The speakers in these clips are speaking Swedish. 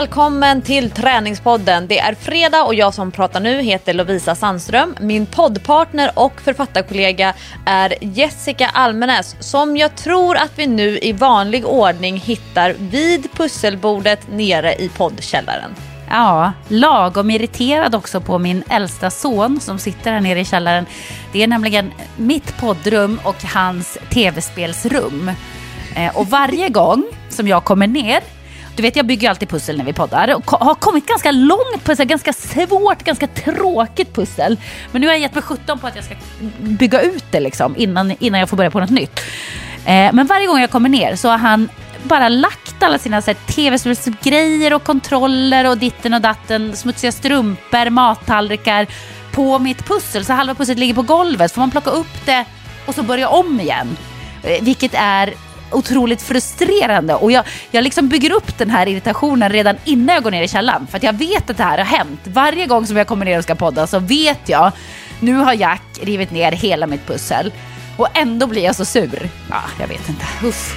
Välkommen till Träningspodden. Det är fredag och jag som pratar nu heter Lovisa Sandström. Min poddpartner och författarkollega är Jessica Almenäs som jag tror att vi nu i vanlig ordning hittar vid pusselbordet nere i poddkällaren. Ja, lagom irriterad också på min äldsta son som sitter här nere i källaren. Det är nämligen mitt poddrum och hans tv-spelsrum. Eh, och varje gång som jag kommer ner du vet jag bygger alltid pussel när vi poddar och har kommit ganska långt på ett ganska svårt, ganska tråkigt pussel. Men nu har jag gett mig 17 på att jag ska bygga ut det liksom innan, innan jag får börja på något nytt. Eh, men varje gång jag kommer ner så har han bara lagt alla sina tv-spelsgrejer och kontroller och ditten och datten, smutsiga strumpor, mattallrikar på mitt pussel. Så halva pusslet ligger på golvet. Får man plocka upp det och så börja om igen. Eh, vilket är otroligt frustrerande och jag, jag liksom bygger upp den här irritationen redan innan jag går ner i källaren för att jag vet att det här har hänt. Varje gång som jag kommer ner och ska podda så vet jag, nu har Jack rivit ner hela mitt pussel och ändå blir jag så sur. Ja, jag vet inte. Uff.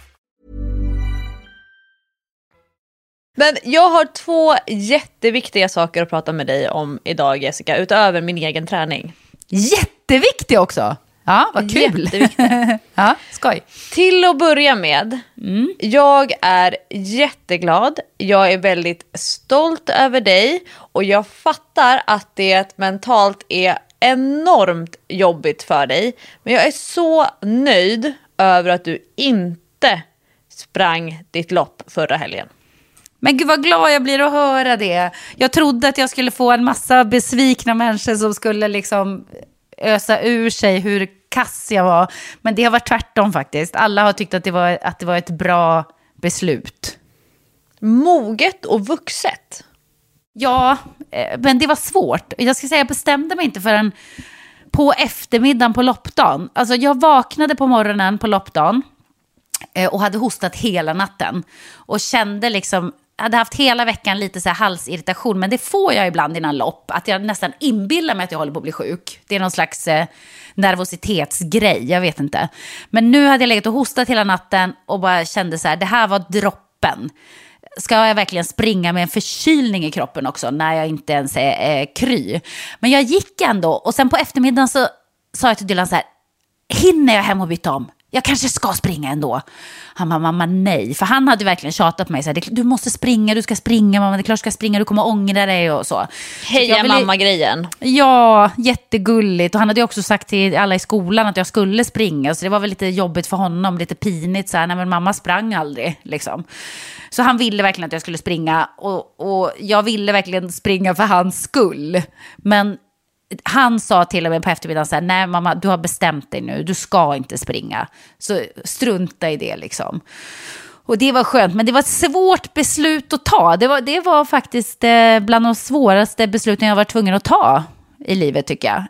Men jag har två jätteviktiga saker att prata med dig om idag Jessica, utöver min egen träning. Jätteviktig också! Ja, vad kul! ja, skoj. Till att börja med, mm. jag är jätteglad, jag är väldigt stolt över dig och jag fattar att det mentalt är enormt jobbigt för dig. Men jag är så nöjd över att du inte sprang ditt lopp förra helgen. Men gud vad glad jag blir att höra det. Jag trodde att jag skulle få en massa besvikna människor som skulle liksom ösa ur sig hur kass jag var. Men det har varit tvärtom faktiskt. Alla har tyckt att det var, att det var ett bra beslut. Moget och vuxet. Ja, eh, men det var svårt. Jag ska säga, jag bestämde mig inte förrän på eftermiddagen på loppdagen. Alltså jag vaknade på morgonen på loppdagen eh, och hade hostat hela natten. Och kände liksom hade haft hela veckan lite så här halsirritation, men det får jag ibland innan lopp. Att jag nästan inbillar mig att jag håller på att bli sjuk. Det är någon slags eh, nervositetsgrej, jag vet inte. Men nu hade jag legat och hostat hela natten och bara kände så här, det här var droppen. Ska jag verkligen springa med en förkylning i kroppen också när jag inte ens är eh, kry? Men jag gick ändå och sen på eftermiddagen så sa jag till Dylan så här, hinner jag hem och byta om? Jag kanske ska springa ändå. Han bara, mamma nej. För han hade verkligen tjatat på mig, så här, du måste springa, du ska springa, mamma, det är klart du ska springa, du kommer ångra dig och så. Heja ville... mamma-grejen. Ja, jättegulligt. Och han hade också sagt till alla i skolan att jag skulle springa, så det var väl lite jobbigt för honom, lite pinigt så här, nej men mamma sprang aldrig liksom. Så han ville verkligen att jag skulle springa och, och jag ville verkligen springa för hans skull. Men han sa till och med på eftermiddagen så här, nej mamma, du har bestämt dig nu, du ska inte springa. Så strunta i det liksom. Och det var skönt, men det var ett svårt beslut att ta. Det var, det var faktiskt eh, bland de svåraste besluten jag var tvungen att ta i livet tycker jag.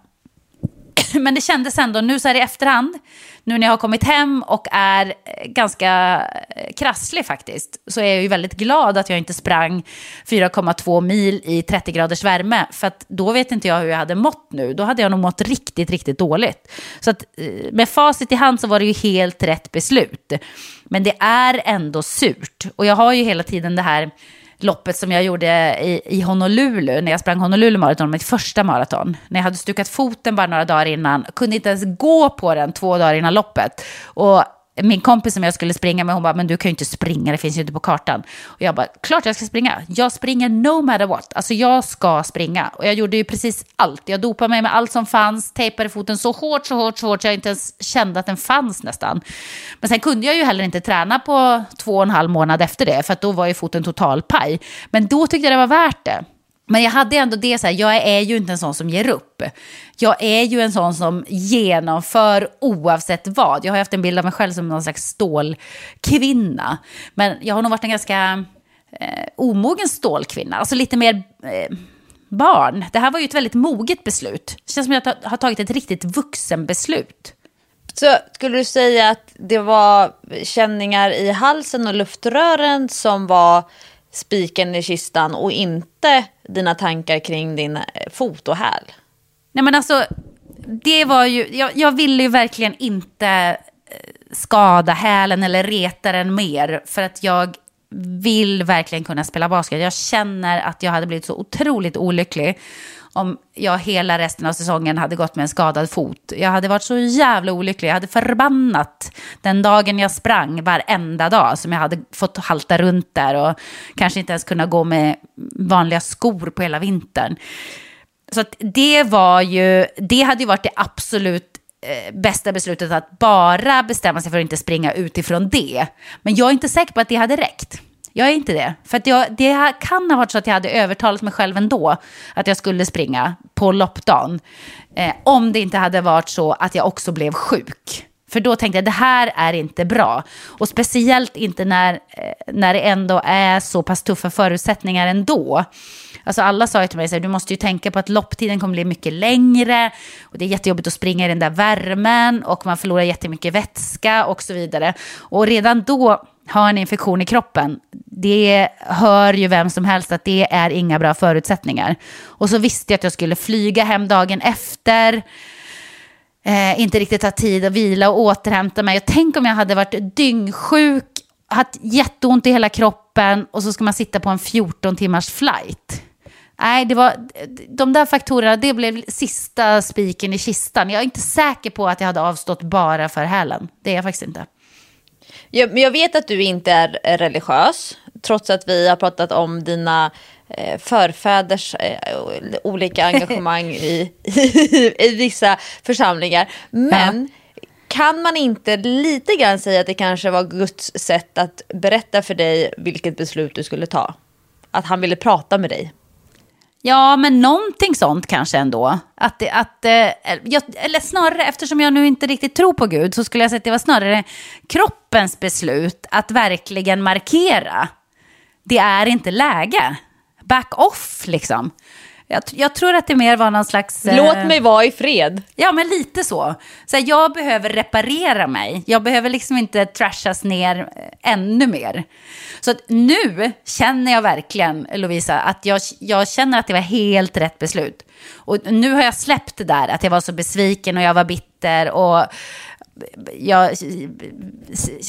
men det kändes ändå, nu så här i efterhand, nu när jag har kommit hem och är eh, ganska eh, krasslig faktiskt, så är jag ju väldigt glad att jag inte sprang 4,2 mil i 30 graders värme. För att då vet inte jag hur jag hade mått nu. Då hade jag nog mått riktigt, riktigt dåligt. Så att eh, med facit i hand så var det ju helt rätt beslut. Men det är ändå surt. Och jag har ju hela tiden det här loppet som jag gjorde i, i Honolulu, när jag sprang Honolulu maraton, mitt första maraton. När jag hade stukat foten bara några dagar innan, kunde inte ens gå på den två dagar innan loppet. Och min kompis som jag skulle springa med, hon bara, men du kan ju inte springa, det finns ju inte på kartan. Och jag bara, klart jag ska springa. Jag springer no matter what. Alltså jag ska springa. Och jag gjorde ju precis allt. Jag dopade mig med allt som fanns, tejpade foten så hårt, så hårt, så hårt, så jag inte ens kände att den fanns nästan. Men sen kunde jag ju heller inte träna på två och en halv månad efter det, för att då var ju foten total paj. Men då tyckte jag det var värt det. Men jag hade ändå det så här, jag är ju inte en sån som ger upp. Jag är ju en sån som genomför oavsett vad. Jag har haft en bild av mig själv som någon slags stålkvinna. Men jag har nog varit en ganska eh, omogen stålkvinna, alltså lite mer eh, barn. Det här var ju ett väldigt moget beslut. Det känns som att jag har tagit ett riktigt vuxenbeslut. Så skulle du säga att det var känningar i halsen och luftrören som var spiken i kistan och inte dina tankar kring din eh, fot och häl? Nej men alltså, det var ju, jag, jag ville ju verkligen inte eh, skada hälen eller reta den mer. För att jag vill verkligen kunna spela basket. Jag känner att jag hade blivit så otroligt olycklig om jag hela resten av säsongen hade gått med en skadad fot. Jag hade varit så jävla olycklig. Jag hade förbannat den dagen jag sprang varenda dag som jag hade fått halta runt där och kanske inte ens kunna gå med vanliga skor på hela vintern. Så att det var ju, det hade ju varit det absolut eh, bästa beslutet att bara bestämma sig för att inte springa utifrån det. Men jag är inte säker på att det hade räckt. Jag är inte det. För att jag, det kan ha varit så att jag hade övertalat mig själv ändå att jag skulle springa på loppdagen. Eh, om det inte hade varit så att jag också blev sjuk. För då tänkte jag det här är inte bra. Och speciellt inte när, eh, när det ändå är så pass tuffa förutsättningar ändå. Alltså alla sa ju till mig så här, du måste ju tänka på att lopptiden kommer bli mycket längre. Och det är jättejobbigt att springa i den där värmen och man förlorar jättemycket vätska och så vidare. Och redan då ha en infektion i kroppen, det hör ju vem som helst att det är inga bra förutsättningar. Och så visste jag att jag skulle flyga hem dagen efter, eh, inte riktigt ha tid att vila och återhämta mig. Och tänk om jag hade varit dyngsjuk, haft jätteont i hela kroppen och så ska man sitta på en 14 timmars flight. Nej, det var, de där faktorerna, det blev sista spiken i kistan. Jag är inte säker på att jag hade avstått bara för hälen. Det är jag faktiskt inte. Jag, men jag vet att du inte är religiös, trots att vi har pratat om dina eh, förfäders eh, olika engagemang i, i, i, vissa församlingar. Men ja. kan man inte lite grann säga att det kanske var Guds sätt att berätta för dig vilket beslut du skulle ta? Att han ville prata med dig? Ja, men någonting sånt kanske ändå. Att, att, eh, eh, jag, eller snarare, eftersom jag nu inte riktigt tror på Gud, så skulle jag säga att det var snarare kroppens beslut att verkligen markera. Det är inte läge. Back off, liksom. Jag, jag, tror att det mer var någon slags... Låt eh, mig vara i fred. Ja, men lite så. så här, jag behöver reparera mig. Jag behöver liksom inte trashas ner eh, ännu mer. Så nu känner jag verkligen, Lovisa, att jag, jag känner att det var helt rätt beslut. Och nu har jag släppt det där, att jag var så besviken och jag var bitter och jag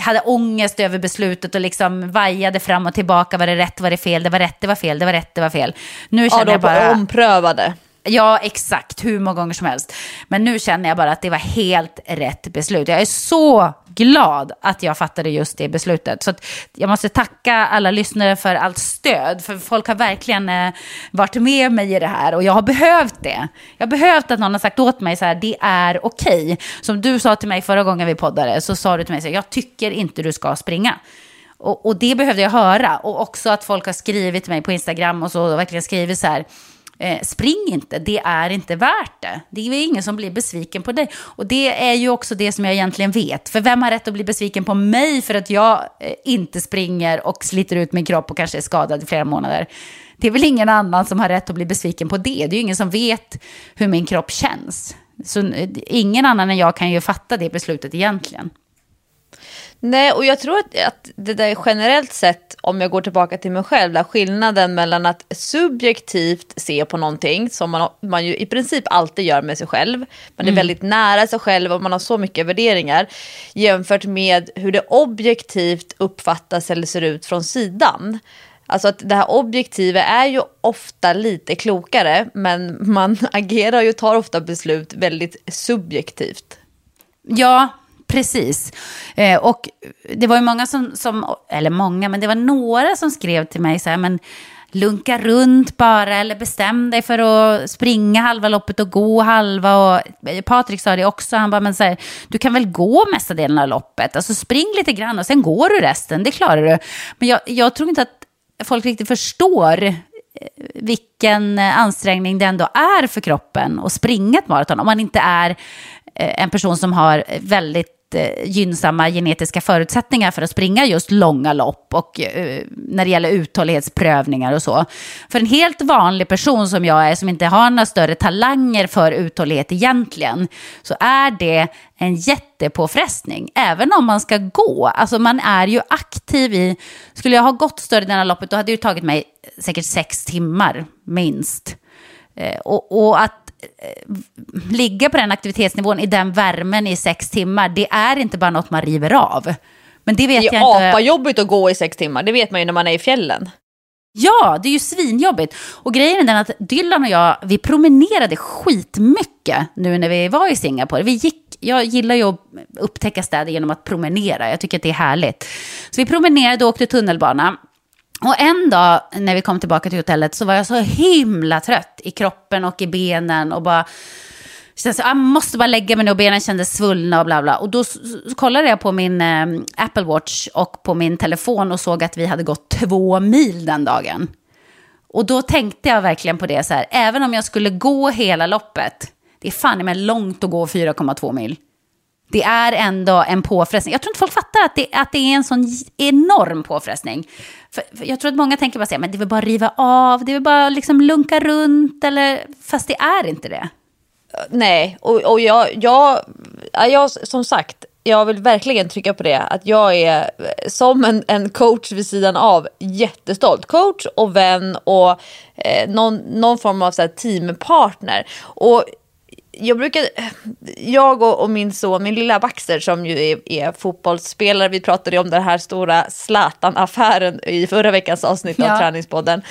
hade ångest över beslutet och liksom vajade fram och tillbaka. Var det rätt, var det fel, det var rätt, det var fel, det var rätt, det var fel. Nu känner ja, jag bara... omprövade. Ja, exakt. Hur många gånger som helst. Men nu känner jag bara att det var helt rätt beslut. Jag är så glad att jag fattade just det beslutet. Så jag måste tacka alla lyssnare för allt stöd. För folk har verkligen eh, varit med mig i det här och jag har behövt det. Jag har behövt att någon har sagt åt mig så här, det är okej. Okay. Som du sa till mig förra gången vi poddade, så sa du till mig så här, jag tycker inte du ska springa. Och, och det behövde jag höra. Och också att folk har skrivit till mig på Instagram och så, och verkligen skrivit så här, Eh, spring inte, det är inte värt det. Det är ingen som blir besviken på dig. Och det är ju också det som jag egentligen vet. För vem har rätt att bli besviken på mig för att jag eh, inte springer och sliter ut min kropp och kanske är skadad i flera månader? Det är väl ingen annan som har rätt att bli besviken på det. Det är ju ingen som vet hur min kropp känns. Så eh, ingen annan än jag kan ju fatta det beslutet egentligen. Nej, och jag tror att, att det där generellt sett, om jag går tillbaka till mig själv, där skillnaden mellan att subjektivt se på någonting, som man, man ju i princip alltid gör med sig själv, man är mm. väldigt nära sig själv och man har så mycket värderingar, jämfört med hur det objektivt uppfattas eller ser ut från sidan. Alltså att det här objektiva är ju ofta lite klokare, men man agerar ju tar ofta beslut väldigt subjektivt. Ja, Precis. Eh, och det var ju många som, som, eller många, men det var några som skrev till mig så här, men lunka runt bara eller bestäm dig för att springa halva loppet och gå halva. Och Patrik sa det också, han bara, men så här, du kan väl gå mesta delen av loppet, alltså spring lite grann och sen går du resten, det klarar du. Men jag, jag tror inte att folk riktigt förstår eh, vilken ansträngning det ändå är för kroppen att springa ett maraton om man inte är eh, en person som har väldigt Eh, gynnsamma genetiska förutsättningar för att springa just långa lopp och eh, när det gäller uthållighetsprövningar och så. För en helt vanlig person som jag är, som inte har några större talanger för uthållighet egentligen, så är det en jättepåfrestning, även om man ska gå. Alltså man är ju aktiv i, skulle jag ha gått större delen av loppet, då hade det ju tagit mig säkert sex timmar minst. Eh, och, och att ligga på den aktivitetsnivån i den värmen i sex timmar, det är inte bara något man river av. Men det vet det är jag inte. jobbigt att gå i sex timmar, det vet man ju när man är i fjällen. Ja, det är ju svinjobbigt. Och grejen är den att Dylan och jag, vi promenerade skitmycket nu när vi var i Singapore. Vi gick, jag gillar ju att upptäcka städer genom att promenera, jag tycker att det är härligt. Så vi promenerade och åkte tunnelbana. Och en dag när vi kom tillbaka till hotellet så var jag så himla trött i kroppen och i benen och bara så jag ah, måste bara lägga mig nu och benen kändes svullna och bla bla. Och då så kollade jag på min eh, Apple Watch och på min telefon och såg att vi hade gått två mil den dagen. Och då tänkte jag verkligen på det så här, även om jag skulle gå hela loppet, det är fan med långt att gå 4,2 mil det är ändå en påfrestning. Jag tror inte folk fattar att det, att det är en sån enorm påfrestning. För, för jag tror att många tänker bara säga, men det är väl bara att riva av, det är väl bara liksom lunka runt, eller, fast det är inte det. Eh, nej, och, och jag, jag, jag, som sagt, jag vill verkligen trycka på det, att jag är eh, som en, en coach vid sidan av jättestolt. Coach och vän och eh, någon, någon form av så här, teampartner. Och jag brukar, jag och, och, min son, min lilla Baxter som ju är, är fotbollsspelare, vi pratade om den här stora Zlatan-affären i förra veckans avsnitt ja. av Träningspodden.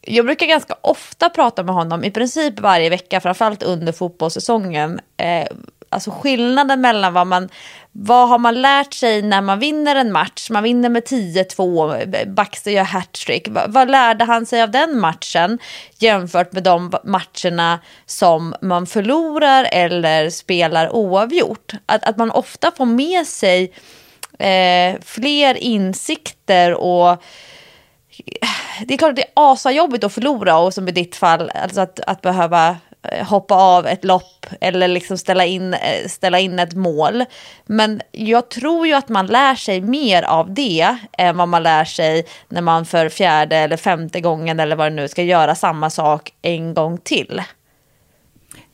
Jag brukar ganska ofta prata med honom, i princip varje vecka, framförallt under fotbollssäsongen, eh, alltså skillnaden mellan vad man, vad har man lärt sig när man vinner en match, man vinner med 10-2, Baxter gör hattrick, vad, vad lärde han sig av den matchen jämfört med de matcherna som man förlorar eller spelar oavgjort? Att, att man ofta får med sig eh, fler insikter och det är klart att det är asajobbigt att förlora och som i ditt fall, alltså att, att behöva hoppa av ett lopp eller liksom ställa in, eh, ställa in ett mål. Men jag tror ju att man lär sig mer av det än vad man lär sig när man för fjärde eller femte gången eller vad det nu ska göra samma sak en gång till.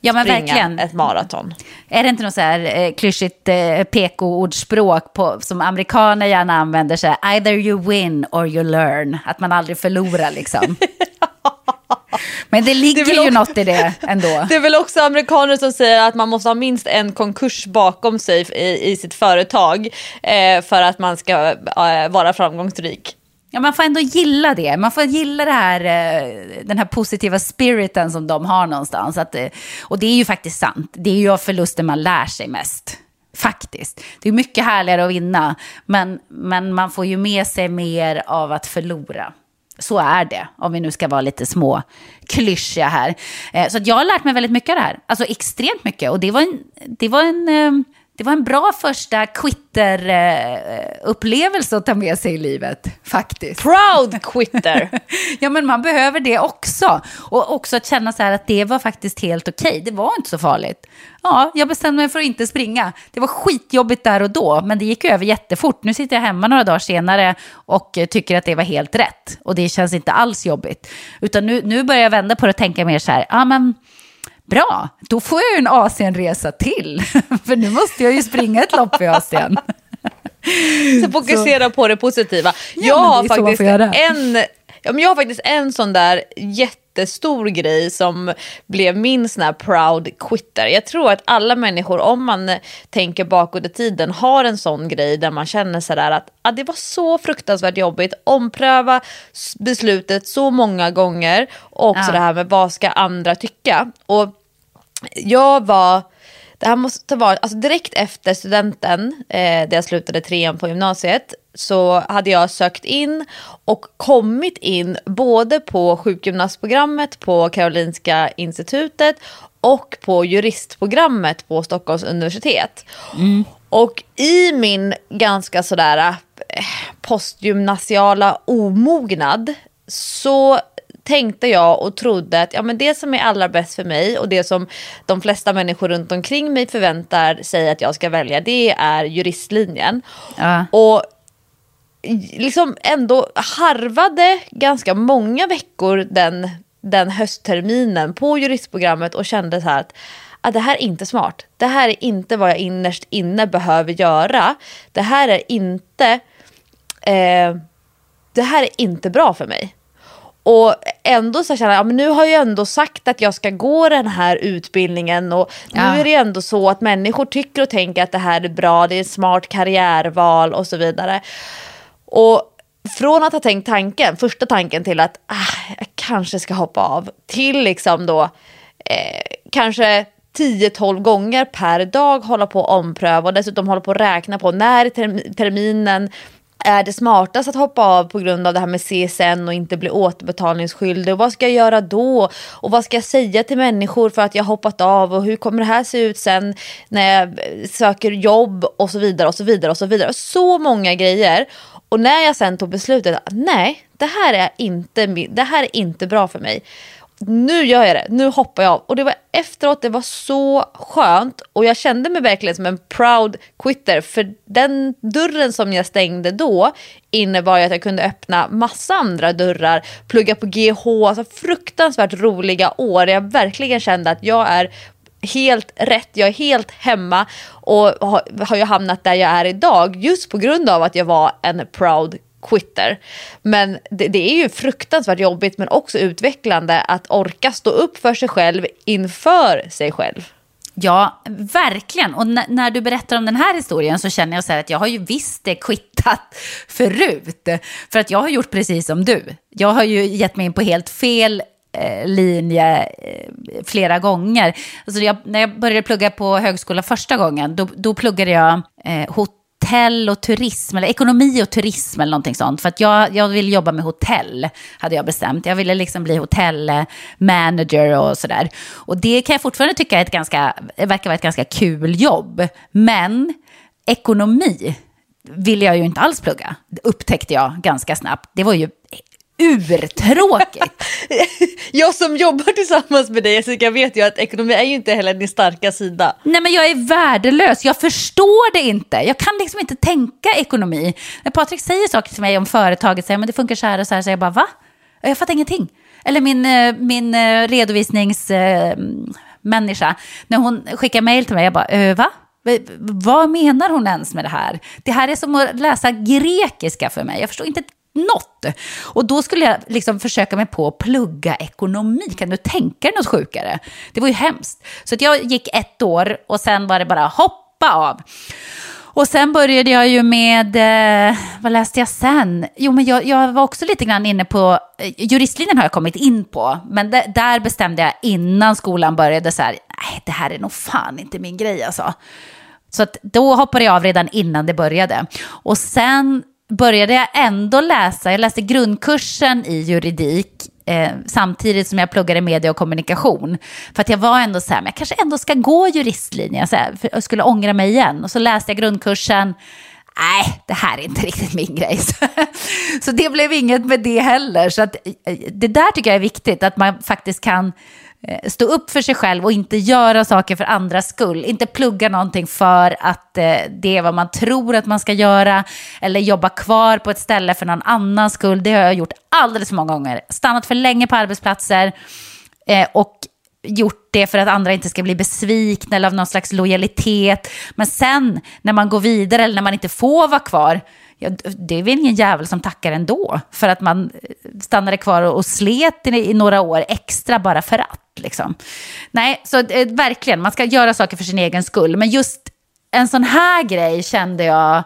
Ja men verkligen. ett maraton. Är det inte något så här eh, klyschigt eh, PK-ordspråk som amerikaner gärna använder? Så här, Either you win or you learn. Att man aldrig förlorar liksom. Men det ligger det ju också, något i det ändå. Det är väl också amerikaner som säger att man måste ha minst en konkurs bakom sig i, i sitt företag eh, för att man ska eh, vara framgångsrik. Ja, man får ändå gilla det. Man får gilla det här, eh, den här positiva spiriten som de har någonstans. Att, eh, och det är ju faktiskt sant. Det är ju av förluster man lär sig mest. Faktiskt. Det är mycket härligare att vinna. Men, men man får ju med sig mer av att förlora. Så är det, om vi nu ska vara lite små klyschiga här. Eh, så jag har lärt mig väldigt mycket av det här. Alltså extremt mycket. Och det var en, det var en, eh, det var en bra första quitter-upplevelse att ta med sig i livet, faktiskt. Proud quitter! ja, men man behöver det också. Och också att känna så här att det var faktiskt helt okej. Okay. Det var inte så farligt. Ja, jag bestämde mig för att inte springa. Det var skitjobbigt där och då, men det gick över jättefort. Nu sitter jag hemma några dagar senare och tycker att det var helt rätt. Och det känns inte alls jobbigt. Utan nu, nu börjar jag vända på det och tänka mer så här, ja men Bra, då får jag ju en Asienresa till. För nu måste jag ju springa ett lopp i Asien. Så fokusera så. på det positiva. Ja, jag, har faktiskt en, ja, men jag har faktiskt en sån där jättestor grej som blev min sån här proud quitter. Jag tror att alla människor, om man tänker bakåt i tiden, har en sån grej där man känner sådär att ah, det var så fruktansvärt jobbigt, ompröva beslutet så många gånger och ja. det här med vad ska andra tycka. Och jag var det här måste vara, alltså direkt efter studenten, eh, där jag slutade trean på gymnasiet, så hade jag sökt in och kommit in både på sjukgymnastprogrammet på Karolinska institutet och på juristprogrammet på Stockholms universitet. Mm. Och i min ganska sådär eh, postgymnasiala omognad så tänkte jag och trodde att ja, men det som är allra bäst för mig och det som de flesta människor runt omkring mig förväntar sig att jag ska välja, det är juristlinjen. Ja. Och liksom ändå harvade ganska många veckor den, den höstterminen på juristprogrammet och kände så här att att det här är inte smart. Det här är inte vad jag innerst inne behöver göra. Det här är inte, eh, det här är inte bra för mig. Och ändå så känner jag, ja, men nu har jag ändå sagt att jag ska gå den här utbildningen och nu ja. är det ändå så att människor tycker och tänker att det här är bra, det är ett smart karriärval och så vidare. Och från att ha tänkt tanken, första tanken till att ah, jag kanske ska hoppa av, till liksom då eh, kanske 10-12 gånger per dag hålla på att ompröva och dessutom hålla på att räkna på när terminen är det smartast att hoppa av på grund av det här med CSN och inte bli återbetalningsskyldig? Och vad ska jag göra då? Och vad ska jag säga till människor för att jag hoppat av? Och hur kommer det här se ut sen när jag eh, söker jobb? Och så vidare och så vidare och så vidare. Så många grejer. Och när jag sen tog beslutet, nej, det här är inte, det här är inte bra för mig nu gör jag det, nu hoppar jag av. Och det var efteråt, det var så skönt och jag kände mig verkligen som en proud quitter för den dörren som jag stängde då innebar ju att jag kunde öppna massa andra dörrar, plugga på GH, alltså fruktansvärt roliga år. Jag verkligen kände att jag är helt rätt, jag är helt hemma och har, har ju hamnat där jag är idag just på grund av att jag var en proud quitter. Men det, det, är ju fruktansvärt jobbigt men också utvecklande att orka stå upp för sig själv inför sig själv. Ja, verkligen. Och när du berättar om den här historien så känner jag så här att jag har ju visst det quittat förut. För att jag har gjort precis som du. Jag har ju gett mig in på helt fel eh, linje eh, flera gånger. Alltså jag, när jag började plugga på högskola första gången, då, då pluggade jag eh, hotell och turism, eller ekonomi och turism eller någonting sånt. För att jag, jag ville jobba med hotell, hade jag bestämt. Jag ville liksom bli hotellmanager och sådär. Och det kan jag fortfarande tycka är ett ganska, verkar vara ett ganska kul jobb. Men ekonomi ville jag ju inte alls plugga, det upptäckte jag ganska snabbt. Det var ju urtråkigt. jag som jobbar tillsammans med dig Jessica vet ju att ekonomi är ju inte heller din starka sida. Nej men jag är värdelös, jag förstår det inte. Jag kan liksom inte tänka ekonomi. När Patrik säger saker till mig om företaget, säger men det funkar så här och så här, så jag bara va? Jag fattar ingenting. Eller min, eh, min eh, redovisningsmänniska, när hon skickar mejl till mig, jag bara va? Vad menar hon ens med det här? Det här är som att läsa grekiska för mig. Jag förstår inte ett något. Och då skulle jag liksom försöka mig på att plugga ekonomi. Kan du tänka dig något sjukare? Det var ju hemskt. Så att jag gick ett år och sen var det bara hoppa av. Och sen började jag ju med, eh, vad läste jag sen? Jo, men jag, jag, var också lite grann inne på, eh, juristlinjen har jag kommit in på, men de, där bestämde jag innan skolan började så här, nej, det här är nog fan inte min grej alltså. Så att då hoppade jag av redan innan det började. Och sen började jag ändå läsa, jag läste grundkursen i juridik eh, samtidigt som jag pluggade media och kommunikation. För att jag var ändå så här, men jag kanske ändå ska gå juristlinjen, så här, för jag skulle ångra mig igen. Och så läste jag grundkursen, nej, det här är inte riktigt min grej. så det blev inget med det heller. Så att, eh, det där tycker jag är viktigt, att man faktiskt kan Eh, stå upp för sig själv och inte göra saker för andras skull. Inte plugga någonting för att eh, det är vad man tror att man ska göra eller jobba kvar på ett ställe för någon annans skull. Det har jag gjort alldeles för många gånger. Stannat för länge på arbetsplatser eh, och gjort det för att andra inte ska bli besvikna eller av någon slags lojalitet. Men sen när man går vidare eller när man inte får vara kvar, ja, det är väl ingen jävel som tackar ändå. För att man stannade kvar och slet i, i några år extra bara för att. Liksom. Nej, så eh, verkligen, man ska göra saker för sin egen skull. Men just en sån här grej kände jag,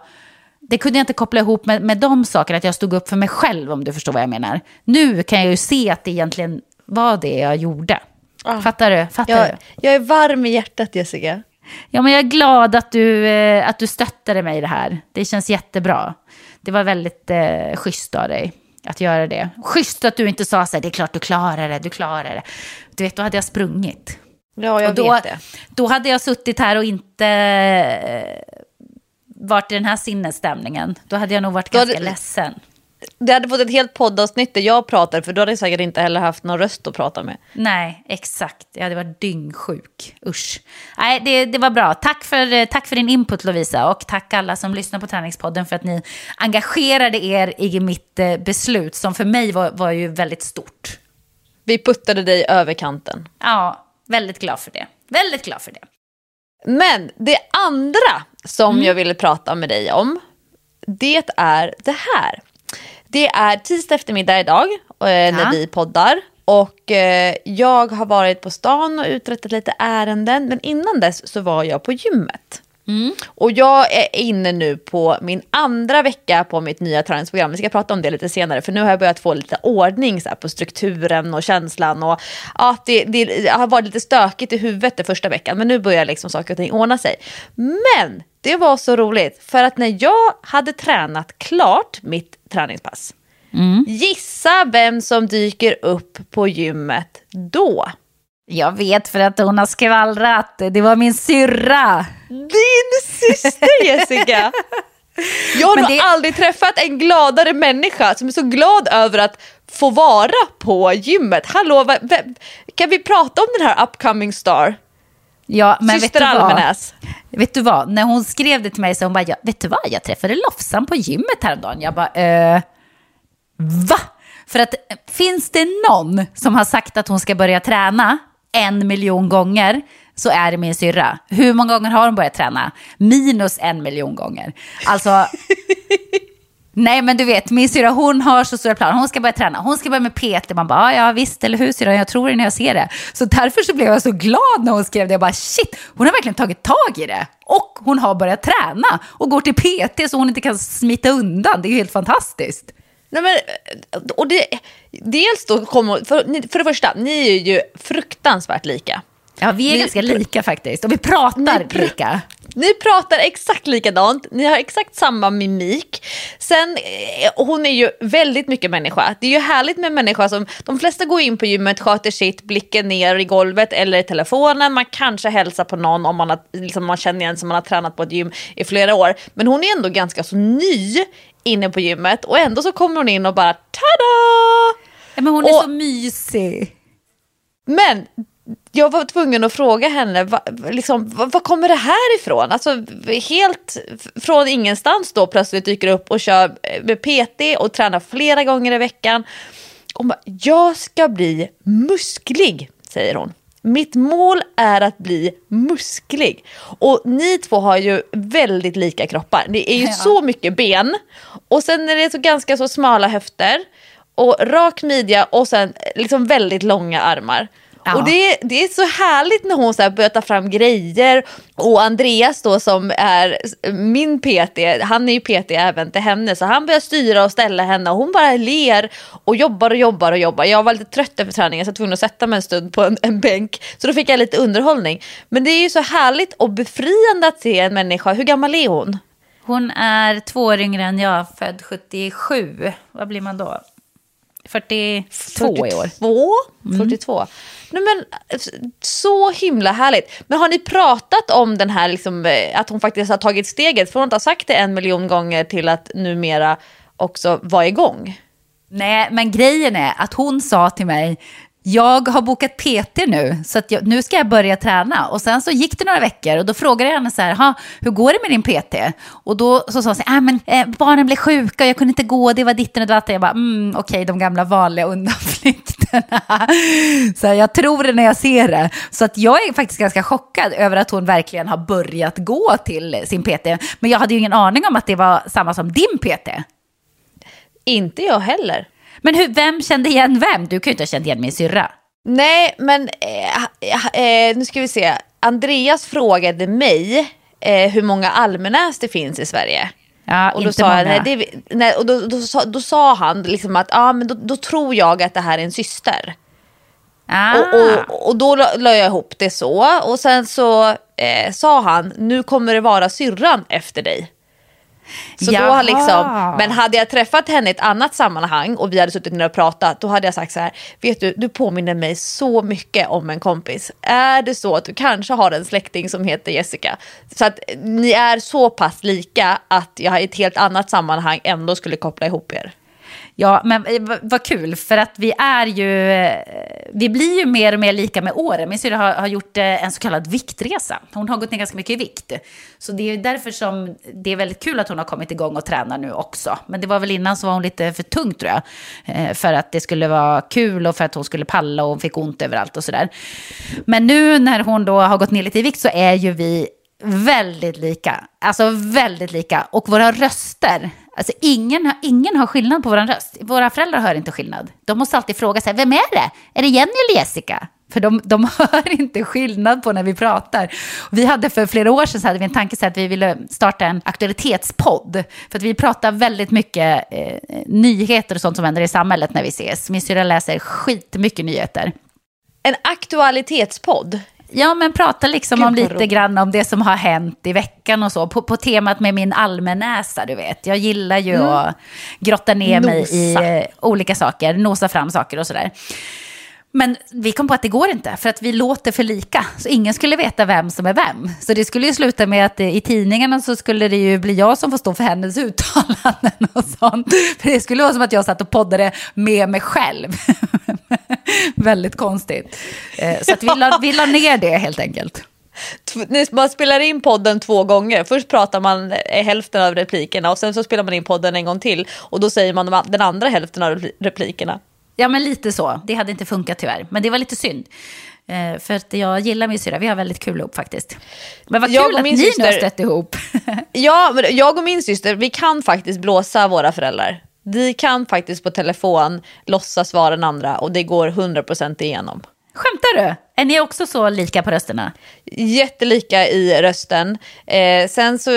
det kunde jag inte koppla ihop med, med de sakerna, att jag stod upp för mig själv om du förstår vad jag menar. Nu kan jag ju se att det egentligen var det jag gjorde. Ah. Fattar du? Fattar Jag, du? jag är varm i hjärtat Jessica. Ja, men jag är glad att du, eh, att du stöttade mig i det här. Det känns jättebra. Det var väldigt eh, schysst av dig att göra det. Schysst att du inte sa så här, det är klart du klarar det, du klarar det. Du vet, då hade jag sprungit. Ja, jag och då, vet det. Då hade jag suttit här och inte eh, varit i den här sinnesstämningen. Då hade jag nog varit Då ganska hade- ledsen. Det hade fått ett helt poddavsnitt där jag pratar, för då hade jag säkert inte heller haft någon röst att prata med. Nej, exakt. Jag hade varit dyngsjuk. Usch. Nej, det, det var bra. Tack för, eh, tack för din input Lovisa. Och tack alla som lyssnar på Träningspodden för att ni engagerade er i mitt eh, beslut. Som för mig var, var ju väldigt stort. Vi puttade dig över kanten. Ja, väldigt glad för det. Väldigt glad för det. Men det andra som jag ville prata med dig om, det är det här. Det är tisdag eftermiddag idag eh, när vi poddar. Och eh, jag har varit på stan och uträttat lite ärenden. Men innan dess så var jag på gymmet. Och jag är inne nu på min andra vecka på mitt nya träningsprogram. Vi ska prata om det lite senare. För nu har jag börjat få lite ordning så här, på strukturen och känslan. Och, ja, det, det har varit lite stökigt i huvudet den första veckan. Men nu börjar liksom saker och ting ordna sig. Men det var så roligt. För att när jag hade tränat klart mitt träningspass. Gissa vem som dyker upp på gymmet då? Jag vet för att hon har skvallrat. Det var min syrra. Din syster Jessica! Jag har Men nog det- aldrig träffat en gladare människa som är så glad över att få vara på gymmet. Hallå, va- vem- kan vi prata om den här upcoming star? Ja, men syster? Almenäs. vet du vad? När hon skrev det till mig så hon bara, ja, vet du vad? Jag träffade Lofsan på gymmet häromdagen. Jag bara, eh, va? För att eh, finns det någon som har sagt att hon ska börja träna en miljon gånger så är det min syrra. Hur många gånger har hon börjat träna? Minus en miljon gånger. Alltså, nej men du vet, min syrra hon har så stora planer. Hon ska börja träna, hon ska börja med PT. Man bara, ja, visst, eller hur syrra, jag tror det när jag ser det. Så därför så blev jag så glad när hon skrev det. Jag bara, shit, hon har verkligen tagit tag i det. Och hon har börjat träna och går till PT så hon inte kan smita undan. Det är ju helt fantastiskt. Nej, men, och det, dels då kommer, för, för det första, ni är ju fruktansvärt lika. Ja, vi är Ni- ganska lika faktiskt. Och vi pratar pr- lika. Ni pratar exakt likadant, ni har exakt samma mimik. Sen, eh, hon är ju väldigt mycket människa. Det är ju härligt med människa som, de flesta går in på gymmet, sköter sitt, blicken ner i golvet eller i telefonen. Man kanske hälsar på någon om man, har, liksom man känner igen som man har tränat på ett gym i flera år. Men hon är ändå ganska så ny inne på gymmet och ändå så kommer hon in och bara tada! Ja, men hon är Och- så mysig. Men jag var tvungen att fråga henne, va, liksom, var kommer det här ifrån? Alltså helt från ingenstans då plötsligt dyker upp och kör eh, med PT och tränar flera gånger i veckan. Och bara, jag ska bli musklig, säger hon. Mitt mål är att bli musklig. Och ni två har ju väldigt lika kroppar. Det är ju Ja. så mycket ben. Och sen är det så ganska så smala höfter. Och rak midja och sen liksom väldigt långa armar. Ja. Och det, det är så härligt när hon så här börjar ta fram grejer. Och Andreas då som är min PT, han är ju PT även till henne. Så han börjar styra och ställa henne och hon bara ler och jobbar och jobbar och jobbar. Jag var lite trött efter träningen så jag var tvungen att sätta mig en stund på en, en bänk. Så då fick jag lite underhållning. Men det är ju så härligt och befriande att se en människa. Hur gammal är hon? Hon är två år yngre än jag, född 77. Vad blir man då? 42 i år. 42? Mm. 42. Nej, men, eh, så himla härligt. Men har ni pratat om den här, liksom, eh, att hon faktiskt har tagit steget? För hon inte sagt det en miljon gånger till att numera också vara igång. Nej, men grejen är att hon sa till mig, jag har bokat PT nu, så att jag, nu ska jag börja träna. Och sen så gick det några veckor och då frågade jag henne så här, hur går det med din PT? Och då så sa hon så här, äh, men, eh, barnen blev sjuka och jag kunde inte gå, det var ditten och datten. Jag bara, mm, okej, de gamla vanliga undanflykterna. så här, jag tror det när jag ser det. Så att jag är faktiskt ganska chockad över att hon verkligen har börjat gå till sin PT. Men jag hade ju ingen aning om att det var samma som din PT. Inte jag heller. Men hur, vem kände igen vem? Du kan ju inte ha känt igen min syrra. Nej, men eh, eh, nu ska vi se. Andreas frågade mig eh, hur många Almenäs det finns i Sverige. Ja, och då inte sa många. jag, det, nej, och då, då, sa- då sa han liksom att ah, men då, då tror jag att det här är en syster. Ah. Och, och, och då la jag ihop det så. Och sen så eh, sa han, nu kommer det vara syrran efter dig. Så då har liksom, men hade jag träffat henne i ett annat sammanhang och vi hade suttit ner och pratat, då hade jag sagt så här, vet du, du påminner mig så mycket om en kompis. Är det så att du kanske har en släkting som heter Jessica? Så att ni är så pass lika att jag i ett helt annat sammanhang ändå skulle koppla ihop er. Ja, men eh, vad- kul, för att vi är ju, eh, vi blir ju mer och mer lika med åren. Min syrra har, har gjort eh, en så kallad viktresa. Hon har gått ner ganska mycket i vikt. Så det är ju därför som det är väldigt kul att hon har kommit igång och tränar nu också. Men det var väl innan så var hon lite för tung tror jag. För att det skulle vara kul och för att hon skulle palla och hon fick ont överallt och sådär. Men nu när hon då har gått ner lite i vikt så är ju vi väldigt lika. Alltså väldigt lika. Och våra röster, alltså ingen, har- ingen har skillnad på vår röst. Våra föräldrar hör inte skillnad. De måste alltid fråga sig, vem är det? Är det Jenny eller Jessica? För de, de hör inte skillnad på när vi pratar. Vi hade för flera år sedan så hade vi en tanke så att vi ville starta en aktualitetspodd. För att vi pratar väldigt mycket eh, nyheter och sånt som händer i samhället när vi ses. Min syrra läser skitmycket nyheter. En aktualitetspodd. Ja, men prata liksom Gud, om lite roligt. grann om det som har hänt i veckan och så. På, på temat med min allmänäsa, du vet. Jag gillar ju att grotta ner mig i Nosa. eh, olika saker, nosa fram saker och sådär. Men vi kom på att det går inte, för att vi låter för lika. Så ingen skulle veta vem som är vem. Så det skulle ju sluta med att eh, i tidningarna så skulle det ju bli jag som får stå för hennes uttalanden och sånt. För det skulle vara som att jag satt och poddade med mig själv. Väldigt konstigt. Eh, Så att vi la, vi la ner det helt enkelt. Man spelar in podden två gånger. Först pratar man eh, hälften av replikerna och sen så spelar man in podden en gång till. Och då säger man den andra hälften av repli- replikerna. Ja, men lite så. Det hade inte funkat tyvärr. Men det var lite synd. Eh, För att jag gillar min syrra. Vi har väldigt kul ihop faktiskt. Men vad Jag kul att ni nu har syster- stött ihop. Ja, men jag och min syster, vi kan faktiskt blåsa våra föräldrar. Vi kan faktiskt på telefon låtsas vara den andra och det går 100% igenom. Skämtar du? Är ni också så lika på rösterna? Jättelika i rösten. Eh, sen så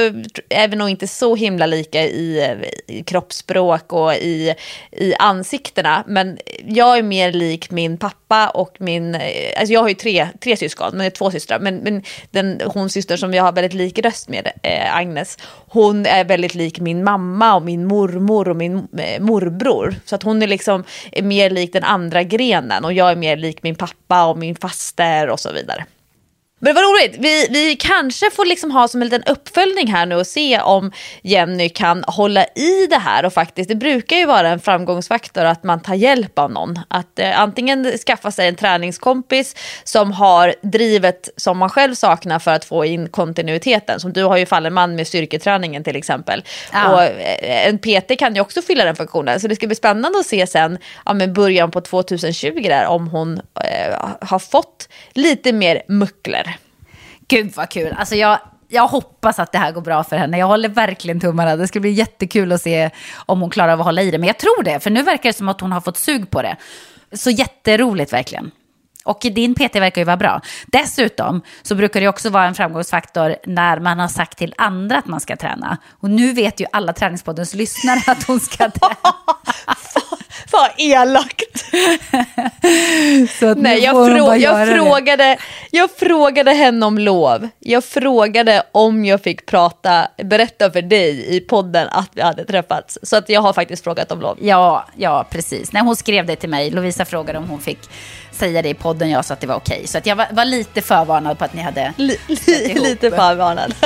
är vi nog inte så himla lika i, i kroppsspråk och i, i ansiktena. Men jag är mer lik min pappa och min... Eh, alltså jag har ju tre, tre syskon, men det är två systrar. Men, men den, hon syster som jag har väldigt lik röst med, eh, Agnes, hon är väldigt lik min mamma och min mormor och min eh, morbror. Så att hon är liksom är mer lik den andra grenen och jag är mer lik min pappa och min faster och så vidare. Men var roligt. Vi, vi kanske får liksom ha som en liten uppföljning här nu och se om Jenny kan hålla i det här. Och faktiskt, det brukar ju vara en framgångsfaktor att man tar hjälp av någon. Att eh, antingen skaffa sig en träningskompis som har drivet som man själv saknar för att få in kontinuiteten. Som du har ju fallen man med styrketräningen till exempel. Ja. Och eh, en PT kan ju också fylla den funktionen. Så det ska bli spännande att se sen, ja, men början på 2020 där, om hon eh, har fått lite mer muckler. Gud vad kul. Alltså jag, jag hoppas att det här går bra för henne. Jag håller verkligen tummarna. Det ska bli jättekul att se om hon klarar av att hålla i det. Men jag tror det, för nu verkar det som att hon har fått sug på det. Så jätteroligt verkligen. Och din PT verkar ju vara bra. Dessutom så brukar det också vara en framgångsfaktor när man har sagt till andra att man ska träna. Och nu vet ju alla träningspoddens lyssnare att hon ska träna. Vad elakt! Så att Nej, jag, frå- jag, det. frågade, jag frågade henne om lov. Jag frågade om jag fick prata, berätta för dig i podden att vi hade träffats. Så att jag har faktiskt frågat om lov. Ja, ja, precis. När hon skrev det till mig, Lovisa frågade om hon fick säga det i podden, jag sa att det var okej. Så att jag var, var lite förvarnad på att ni hade li- ihop. lite förvarnad.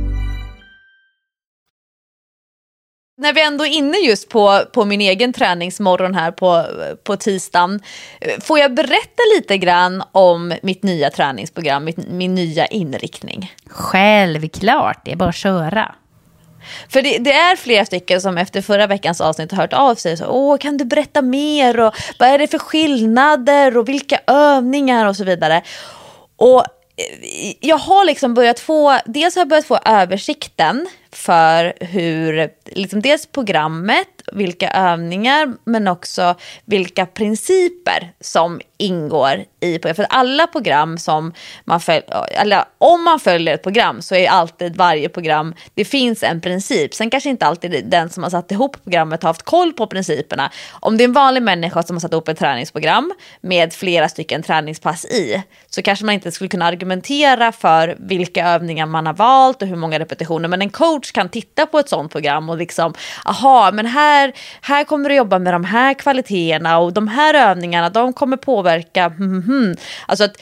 När vi ändå är inne just på, på min egen träningsmorgon här på, på tisdagen. Får jag berätta lite grann om mitt nya träningsprogram, mitt, min nya inriktning? Självklart, det är bara att köra. För det, det, är flera stycken som efter förra veckans avsnitt har hört av sig. Så, Åh, kan du berätta mer? Och vad är det för skillnader? Och vilka övningar? Och så vidare. Och eh, jag har liksom börjat få, dels har jag börjat få översikten för hur, liksom dels programmet, vilka övningar, men också vilka principer som ingår i programmet. För alla program som man följer, eller om man följer ett program så är alltid varje program, det finns en princip. Sen kanske inte alltid den som har satt ihop programmet har haft koll på principerna. Om det är en vanlig människa som har satt ihop ett träningsprogram med flera stycken träningspass i, så kanske man inte skulle kunna argumentera för vilka övningar man har valt och hur många repetitioner. Men en coach kan titta på ett sånt program och liksom, aha, men här, här kommer du jobba med de här kvaliteterna och de här övningarna, de kommer påverka, Mm-hmm. Alltså att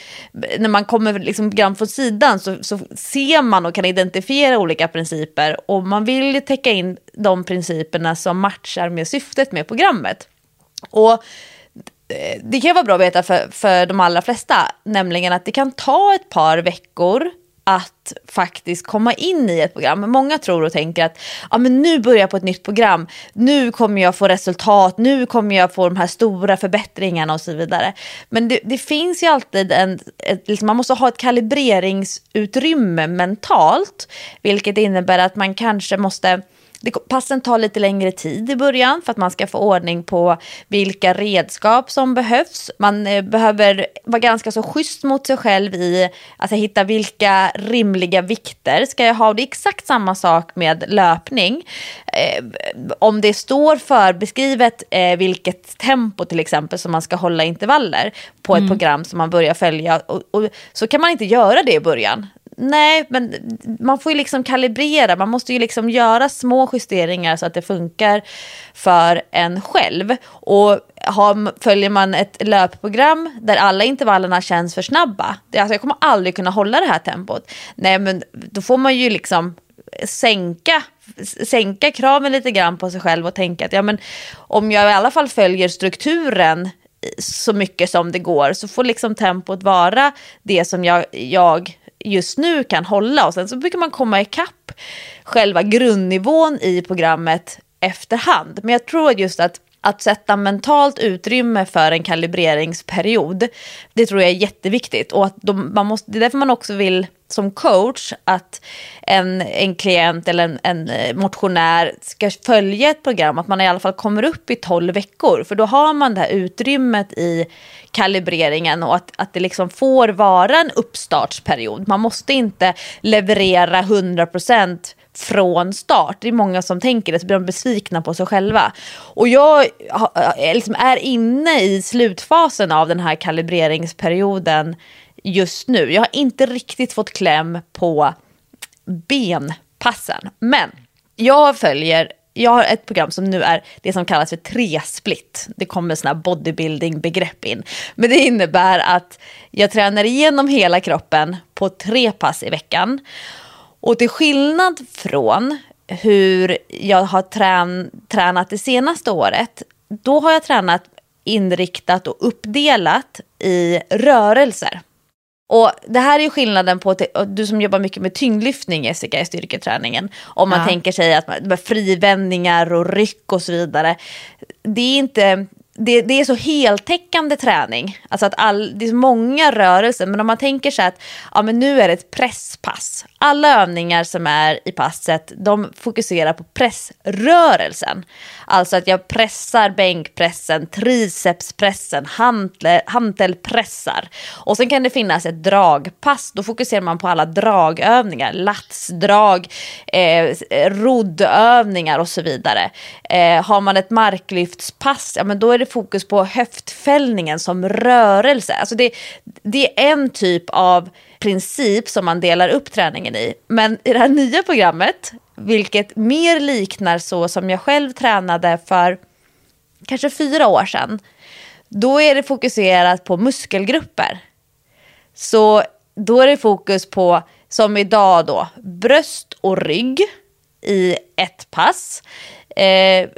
när man kommer liksom grann från sidan så, så ser man och kan identifiera olika principer och man vill ju täcka in de principerna som matchar med syftet med programmet. Och eh, det kan vara bra att veta för, för de allra flesta, nämligen att det kan ta ett par veckor att faktiskt komma in i ett program. Många tror och tänker att ja, men nu börjar jag på ett nytt program, nu kommer jag få resultat, nu kommer jag få de här stora förbättringarna och så vidare. Men det, det finns ju alltid en, ett, liksom, man måste ha ett kalibreringsutrymme mentalt, vilket innebär att man kanske måste det, passen tar lite längre tid i början för att man ska få ordning på vilka redskap som behövs. Man eh, behöver vara ganska så schysst mot sig själv i att hitta vilka rimliga vikter ska jag ha. Det är exakt samma sak med löpning. Eh, om det står för beskrivet eh, vilket tempo till exempel som man ska hålla intervaller på ett mm. program som man börjar följa och, och, så kan man inte göra det i början nej, men man får ju liksom kalibrera. Man måste ju liksom göra små justeringar så att det funkar för en själv. Och har, följer man ett löpprogram där alla intervallerna känns för snabba, det, alltså jag kommer aldrig kunna hålla det här tempot. Nej, men då får man ju liksom sänka, sänka kraven lite grann på sig själv och tänka att ja, men om jag i alla fall följer strukturen eh, så mycket som det går så får liksom tempot vara det som jag, jag just nu kan hålla och sen så brukar man komma ikapp själva grundnivån i programmet efterhand. Men jag tror just att att sätta mentalt utrymme för en kalibreringsperiod, det tror jag är jätteviktigt. Och att de, man måste, det är därför man också vill som coach att en, en klient eller en, en eh, motionär ska följa ett program, att man i alla fall kommer upp i 12 veckor. För då har man det här utrymmet i kalibreringen och att, att det liksom får vara en uppstartsperiod. Man måste inte leverera 100 procent från start. Det är många som tänker det, så blir de besvikna på sig själva. Och jag eh, liksom är inne i slutfasen av den här kalibreringsperioden just nu. Jag har inte riktigt fått kläm på benpassen. Men jag följer jag har ett program som nu är det som kallas för tresplitt. Det kommer sådana bodybuilding-begrepp in. Men det innebär att jag tränar igenom hela kroppen på tre pass i veckan. Och till skillnad från hur jag har trän tränat det senaste året, då har jag tränat inriktat och uppdelat i rörelser. Och det här är ju skillnaden på, du som jobbar mycket med tyngdlyftning Jessica i styrketräningen. Om man ja. tänker sig att man, frivändningar och ryck och så vidare. Det är inte det, det är så heltäckande träning. Alltså att all, det är så många rörelser. Men om man tänker sig att ja, men nu är det ett presspass. Alla övningar som är i passet de fokuserar på pressrörelsen. Alltså att jag pressar bänkpressen, tricepspressen, hantel, hantelpressar. Och sen kan det finnas ett dragpass. Då fokuserar man på alla dragövningar. Latsdrag, eh, eh roddövningar och så vidare. Eh, har man ett marklyftspass, ja men då är det fokus på höftfällningen som rörelse. Alltså det, det är en typ av princip som man delar upp träningen i. Men i det här nya programmet, vilket mer liknar så som jag själv tränade för kanske fyra år sedan, då är det fokuserat på muskelgrupper. Så då är det fokus på, som idag då, bröst och rygg i ett pass. Eh,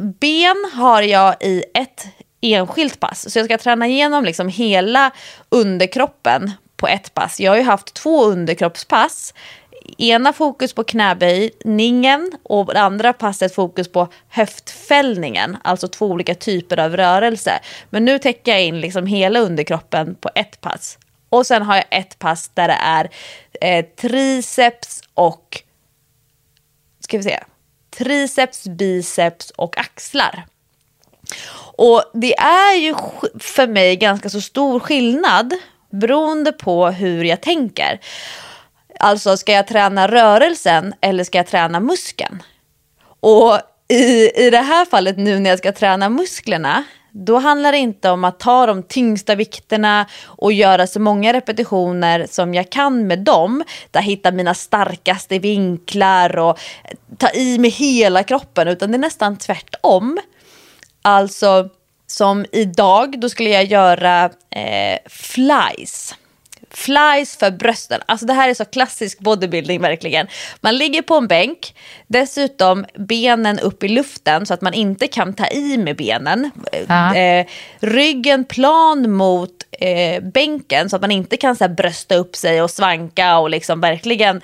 ben har jag i ett enskilt pass. Så jag ska träna igenom liksom hela underkroppen på ett pass. Jag har ju haft två underkroppspass. Ena fokus på knäböjningen och det andra passet fokus på höftfällningen. Alltså två olika typer av rörelse. Men nu täcker jag in liksom hela underkroppen på ett pass. Och sen har jag ett pass där det är eh, triceps och ska vi se, triceps, biceps och axlar. Och det är ju för mig ganska så stor skillnad beroende på hur jag tänker. Alltså, ska jag träna rörelsen eller ska jag träna muskeln? Och i, i det här fallet nu när jag ska träna musklerna, då handlar det inte om att ta de tyngsta vikterna och göra så många repetitioner som jag kan med dem. Där hitta mina starkaste vinklar och ta i med hela kroppen, utan det är nästan tvärtom. Alltså som idag, då skulle jag göra eh, flies. Flies för brösten. Alltså det här är så klassisk bodybuilding verkligen. Man ligger på en bänk, dessutom benen upp i luften så att man inte kan ta i med benen. Eh, ryggen plan mot eh, bänken så att man inte kan så här, brösta upp sig och svanka och liksom verkligen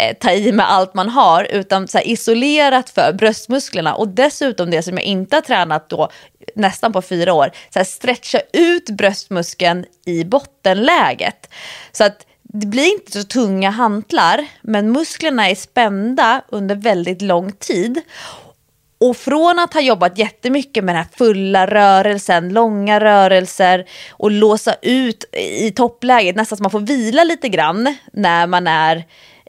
eh, ta i med allt man har utan så här, isolerat för bröstmusklerna och dessutom det som jag inte har tränat då nästan på fyra år, så här, stretcha ut bröstmuskeln i bottenläget. Så att det blir inte så tunga hantlar, men musklerna är spända under väldigt lång tid. Och från att ha jobbat jättemycket med den här fulla rörelsen, långa rörelser och låsa ut i toppläget, nästan så man får vila lite grann när man är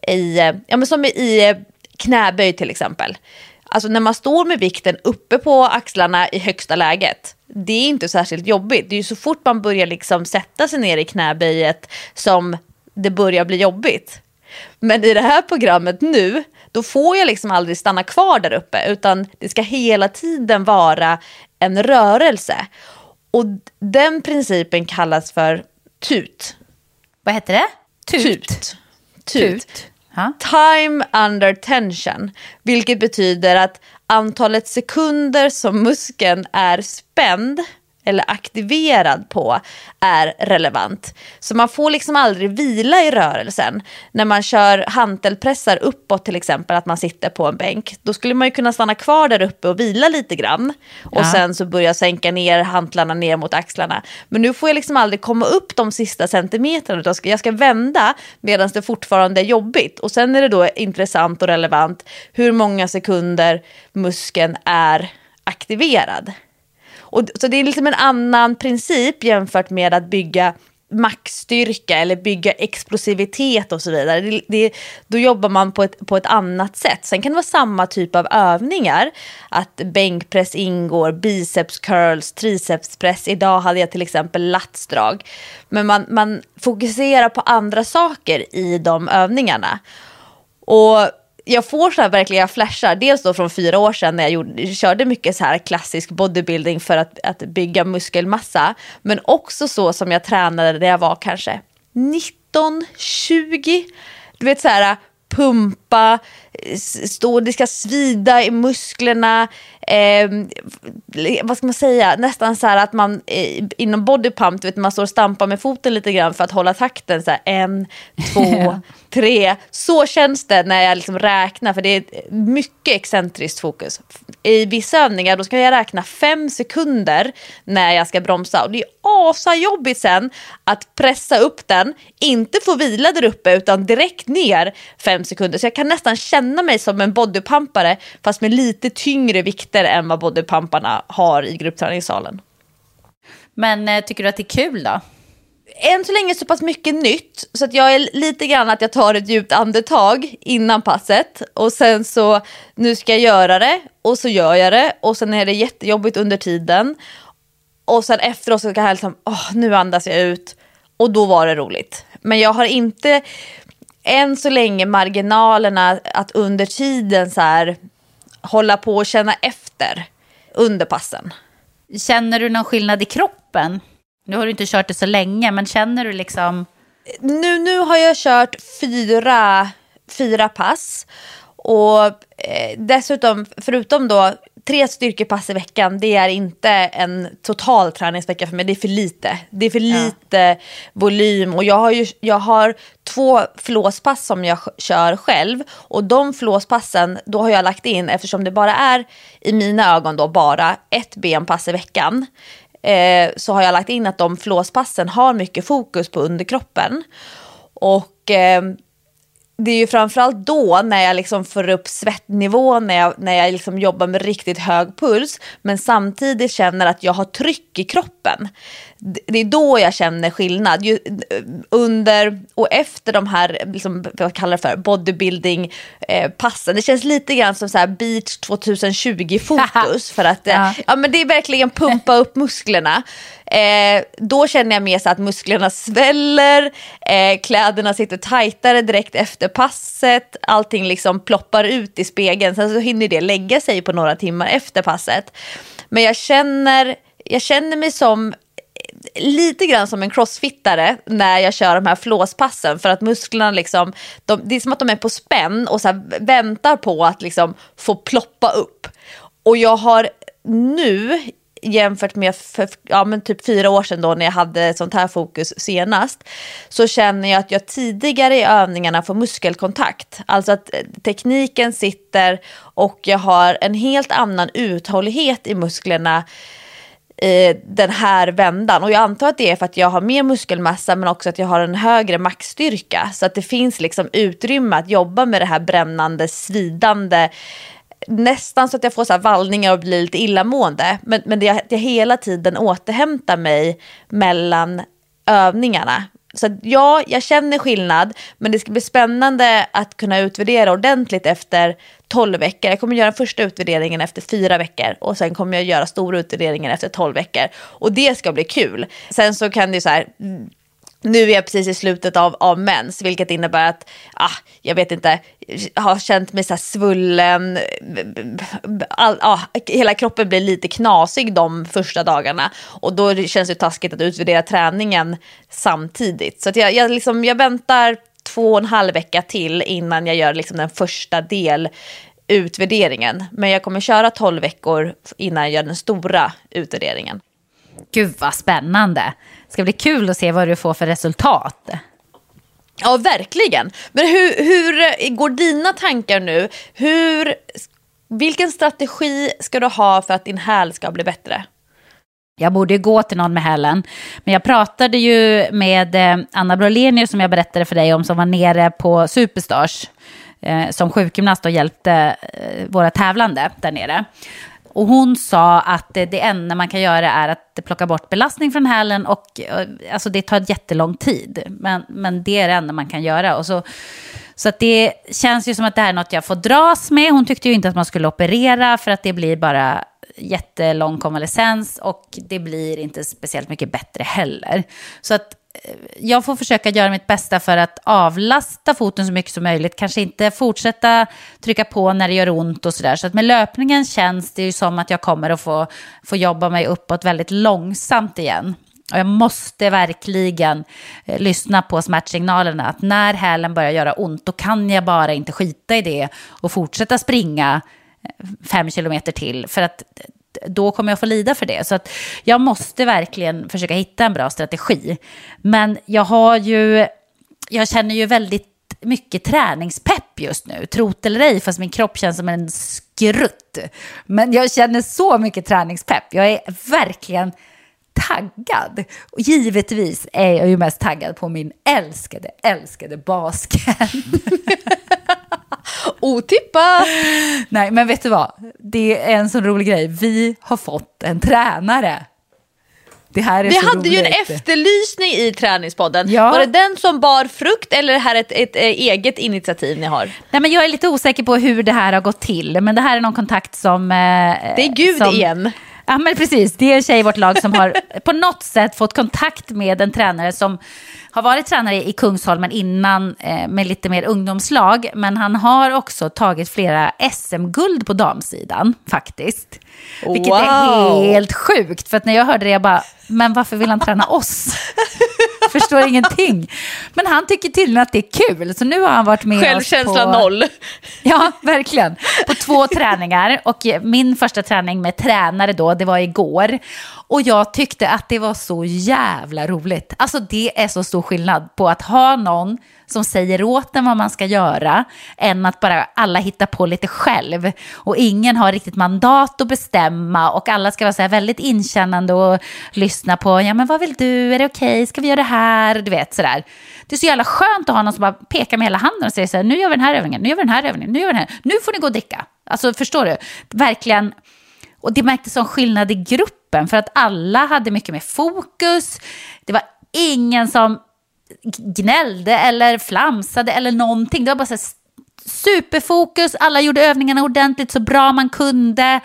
i, ja men som i knäböj till exempel. Alltså när man står med vikten uppe på axlarna i högsta läget, det är inte särskilt jobbigt. Det är ju så fort man börjar liksom sätta sig ner i knäböjet som det börjar bli jobbigt. Men i det här programmet nu, då får jag liksom aldrig stanna kvar där uppe, utan det ska hela tiden vara en rörelse. Och den principen kallas för TUT. Vad heter det? Tut. Tut. Tut. Time under tension, vilket betyder att antalet sekunder som muskeln är spänd eller aktiverad på är relevant. Så man får liksom aldrig vila i rörelsen. När man kör hantelpressar uppåt till exempel, att man sitter på en bänk, då skulle man ju kunna stanna kvar där uppe och vila lite grann. Och ja. sen så börja sänka ner hantlarna ner mot axlarna. Men nu får jag liksom aldrig komma upp de sista centimetrarna, utan jag ska vända medan det fortfarande är jobbigt. Och sen är det då intressant och relevant hur många sekunder muskeln är aktiverad. Och, så det är liksom en annan princip jämfört med att bygga maxstyrka eller bygga explosivitet och så vidare. Det, det, då jobbar man på ett, på ett annat sätt. Sen kan det vara samma typ av övningar. Att bänkpress ingår, biceps curls, tricepspress. Idag hade jag till exempel latsdrag. Men man, man fokuserar på andra saker i de övningarna. Och jag får så här verkliga flashar, dels då från fyra år sedan när jag gjorde, körde mycket så här klassisk bodybuilding för att, att bygga muskelmassa. Men också så som jag tränade när jag var kanske 19, 20. Du vet så här, pumpa, stå, det ska svida i musklerna. Eh, vad ska man säga, nästan så här att man eh, inom bodypump, vet, man står och stampar med foten lite grann för att hålla takten. Så här, en, två, tre. Så känns det när jag liksom räknar, för det är mycket excentriskt fokus. I vissa övningar då ska jag räkna fem sekunder när jag ska bromsa. Och det är asajobbigt sen att pressa upp den, inte få vila där uppe utan direkt ner fem sekunder. Så jag kan nästan känna mig som en bodypumpare fast med lite tyngre vikter än vad bodypumparna har i gruppträningssalen. Men eh, tycker du att det är kul då? än så länge så pass mycket nytt så att jag är lite grann att jag tar ett djupt andetag innan passet och sen så nu ska jag göra det och så gör jag det och sen är det jättejobbigt under tiden och sen efteråt så kan jag liksom, åh, nu andas jag ut och då var det roligt. Men jag har inte än så länge marginalerna att under tiden så här hålla på och känna efter under passen. Känner du någon skillnad i kroppen? Nu har du inte kört det så länge, men känner du liksom... Nu, nu har jag kört fyra, fyra pass. Och eh, dessutom, förutom då tre styrkepass i veckan, det är inte en total träningsvecka för mig. Det är för lite. Det är för lite ja. volym. Och jag har, ju, jag har två flåspass som jag kör själv. Och de flåspassen, då har jag lagt in, eftersom det bara är i mina ögon då bara ett benpass i veckan. Eh, så har jag lagt in att de flåspassen har mycket fokus på underkroppen. Och eh, det är ju framförallt då när jag liksom får upp svettnivån, när jag, när jag liksom jobbar med riktigt hög puls, men samtidigt känner att jag har tryck i kroppen. Det är då jag känner skillnad. Under och efter de här, liksom, vad kallar det för, bodybuilding-passen. Eh, det känns lite grann som så här beach 2020-fokus. för att ja. ja, men det är verkligen pumpa upp musklerna. Eh, då känner jag mer så att musklerna sväller, eh, kläderna sitter tajtare direkt efter passet, allting liksom ploppar ut i spegeln. Sen så hinner det lägga sig på några timmar efter passet. Men jag känner, jag känner mig som lite grann som en crossfittare när jag kör de här flåspassen för att musklerna liksom, de, det är som att de är på spänn och så väntar på att liksom få ploppa upp. Och jag har nu jämfört med för ja, men typ fyra år sedan då när jag hade sånt här fokus senast så känner jag att jag tidigare i övningarna får muskelkontakt. Alltså att eh, tekniken sitter och jag har en helt annan uthållighet i musklerna den här vändan. Och jag antar att det är för att jag har mer muskelmassa men också att jag har en högre maxstyrka. Så att det finns liksom utrymme att jobba med det här brännande, svidande nästan så att jag får så här vallningar och blir lite illamående. Men, men det, jag hela tiden återhämtar mig mellan övningarna. Så ja, jag känner skillnad, men det ska bli spännande att kunna utvärdera ordentligt efter 12 veckor. Jag kommer göra första utvärderingen efter fyra veckor och sen kommer jag göra stora utvärderingen efter 12 veckor. Och det ska bli kul. Sen så kan det ju så här, nu är jag precis i slutet av, av mens, vilket innebär att, ah, jag vet inte, har känt mig så här svullen, all, ah, hela kroppen blir lite knasig de första dagarna. Och då känns det taskigt att utvärdera träningen samtidigt. Så jag, jag, liksom, jag väntar två och en halv vecka till innan jag gör liksom den första del utvärderingen. Men jag kommer köra tolv veckor innan jag gör den stora utvärderingen. Gud vad spännande. Det ska bli kul att se vad du får för resultat. Ja, verkligen. Men hur, hur går dina tankar nu? Hur, vilken strategi ska du ha för att din häl ska bli bättre? Jag borde gå till någon med hälen. Men jag pratade ju med eh, Anna Brolenius som jag berättade för dig om som var nere på Superstars eh, som sjukgymnast och hjälpte eh, våra tävlande där nere. Och hon sa att det enda man kan göra är att plocka bort belastning från hälen och eh, alltså det tar jättelång tid. Men, men det är det enda man kan göra. Och så, så att det känns ju som att det här är något jag får dras med. Hon tyckte ju inte att man skulle operera för att det blir bara jättelång konvalescens och det blir inte speciellt mycket bättre heller. Så att Eh, jag får försöka göra mitt bästa för att avlasta foten så mycket som möjligt. Kanske inte fortsätta trycka på när det gör ont och sådär. Så att med löpningen känns det ju som att jag kommer att få, få jobba mig uppåt väldigt långsamt igen. Och jag måste verkligen eh, lyssna på smärtsignalerna. Att när hälen börjar göra ont, då kan jag bara inte skita i det och fortsätta springa eh, fem kilometer till. För att då kommer jag få lida för det. Så att jag måste verkligen försöka hitta en bra strategi. Men jag har ju, jag känner ju väldigt mycket träningspepp just nu. Trot eller ej, fast min kropp känns som en skrutt. Men jag känner så mycket träningspepp. Jag är verkligen taggad. Och givetvis är jag ju mest taggad på min älskade, älskade basket. Otippat! Nej, men vet du vad? Det är en sån rolig grej. Vi har fått en tränare. Det här är Vi så hade ju en efterlysning i träningspodden. Ja. Var det den som bar frukt eller är det här ett, ett, eh, eget initiativ ni har? Nej, men jag är lite osäker på hur det här har gått till, men det här är någon kontakt som... Eh, Det är Gud som, igen. Ja, men precis. Det är en tjej i vårt lag som har på något sätt fått kontakt med en tränare som har varit tränare i Kungsholmen innan eh, med lite mer ungdomslag. Men han har också tagit flera SM-guld på damsidan faktiskt. Vilket är Wow. helt sjukt. För att när jag hörde det, jag bara, men varför vill han träna oss? Förstår ingenting. Men han tycker tydligen att det är kul. Så nu har han varit med Självkänsla oss på... noll. Ja, verkligen. På två träningar. Och min första träning med tränare då, det var igår. Och jag tyckte att det var så jävla roligt. Alltså det är så stor skillnad på att ha någon som säger åt en vad man ska göra, än att bara alla hittar på lite själv. Och ingen har riktigt mandat att bestämma och alla ska vara så här väldigt inkännande och lyssna på, ja men vad vill du, är det okej, ska vi göra det här, du vet sådär. Det är så jävla skönt att ha någon som bara pekar med hela handen och säger så här, nu gör vi den här övningen, nu gör vi den här övningen, nu gör vi den här, nu får ni gå och dricka. Alltså förstår du? Verkligen. Och det märktes som skillnad i gruppen, för att alla hade mycket mer fokus. Det var ingen som gnällde eller flamsade eller någonting. Det var bara så här superfokus, alla gjorde övningarna ordentligt så bra man kunde.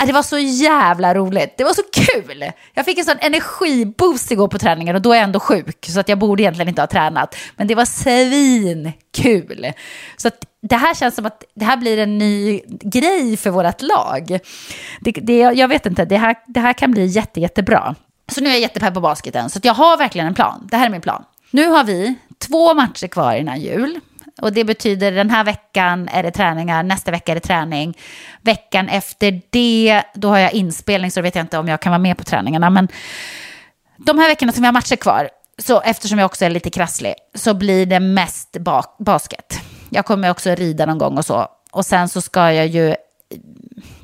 Äh, det var så jävla roligt. Det var så kul. Jag fick en sån energiboost igår på träningen och då är jag ändå sjuk. Så att jag borde egentligen inte ha tränat. Men det var svinkul. Så att det här känns som att det här blir en ny grej för vårt lag. Det, det, jag vet inte, det här, det här kan bli jätte, jättebra. Så nu är jag jättepepp på basketen. Så att jag har verkligen en plan. Det här är min plan. Nu har vi två matcher kvar innan jul. Och det betyder den här veckan är det träningar, nästa vecka är det träning. Veckan efter det, då har jag inspelning så då vet jag inte om jag kan vara med på träningarna. Men de här veckorna som vi har matcher kvar, så eftersom jag också är lite krasslig, så blir det mest ba- basket. Jag kommer också rida någon gång och så. Och sen så ska jag ju,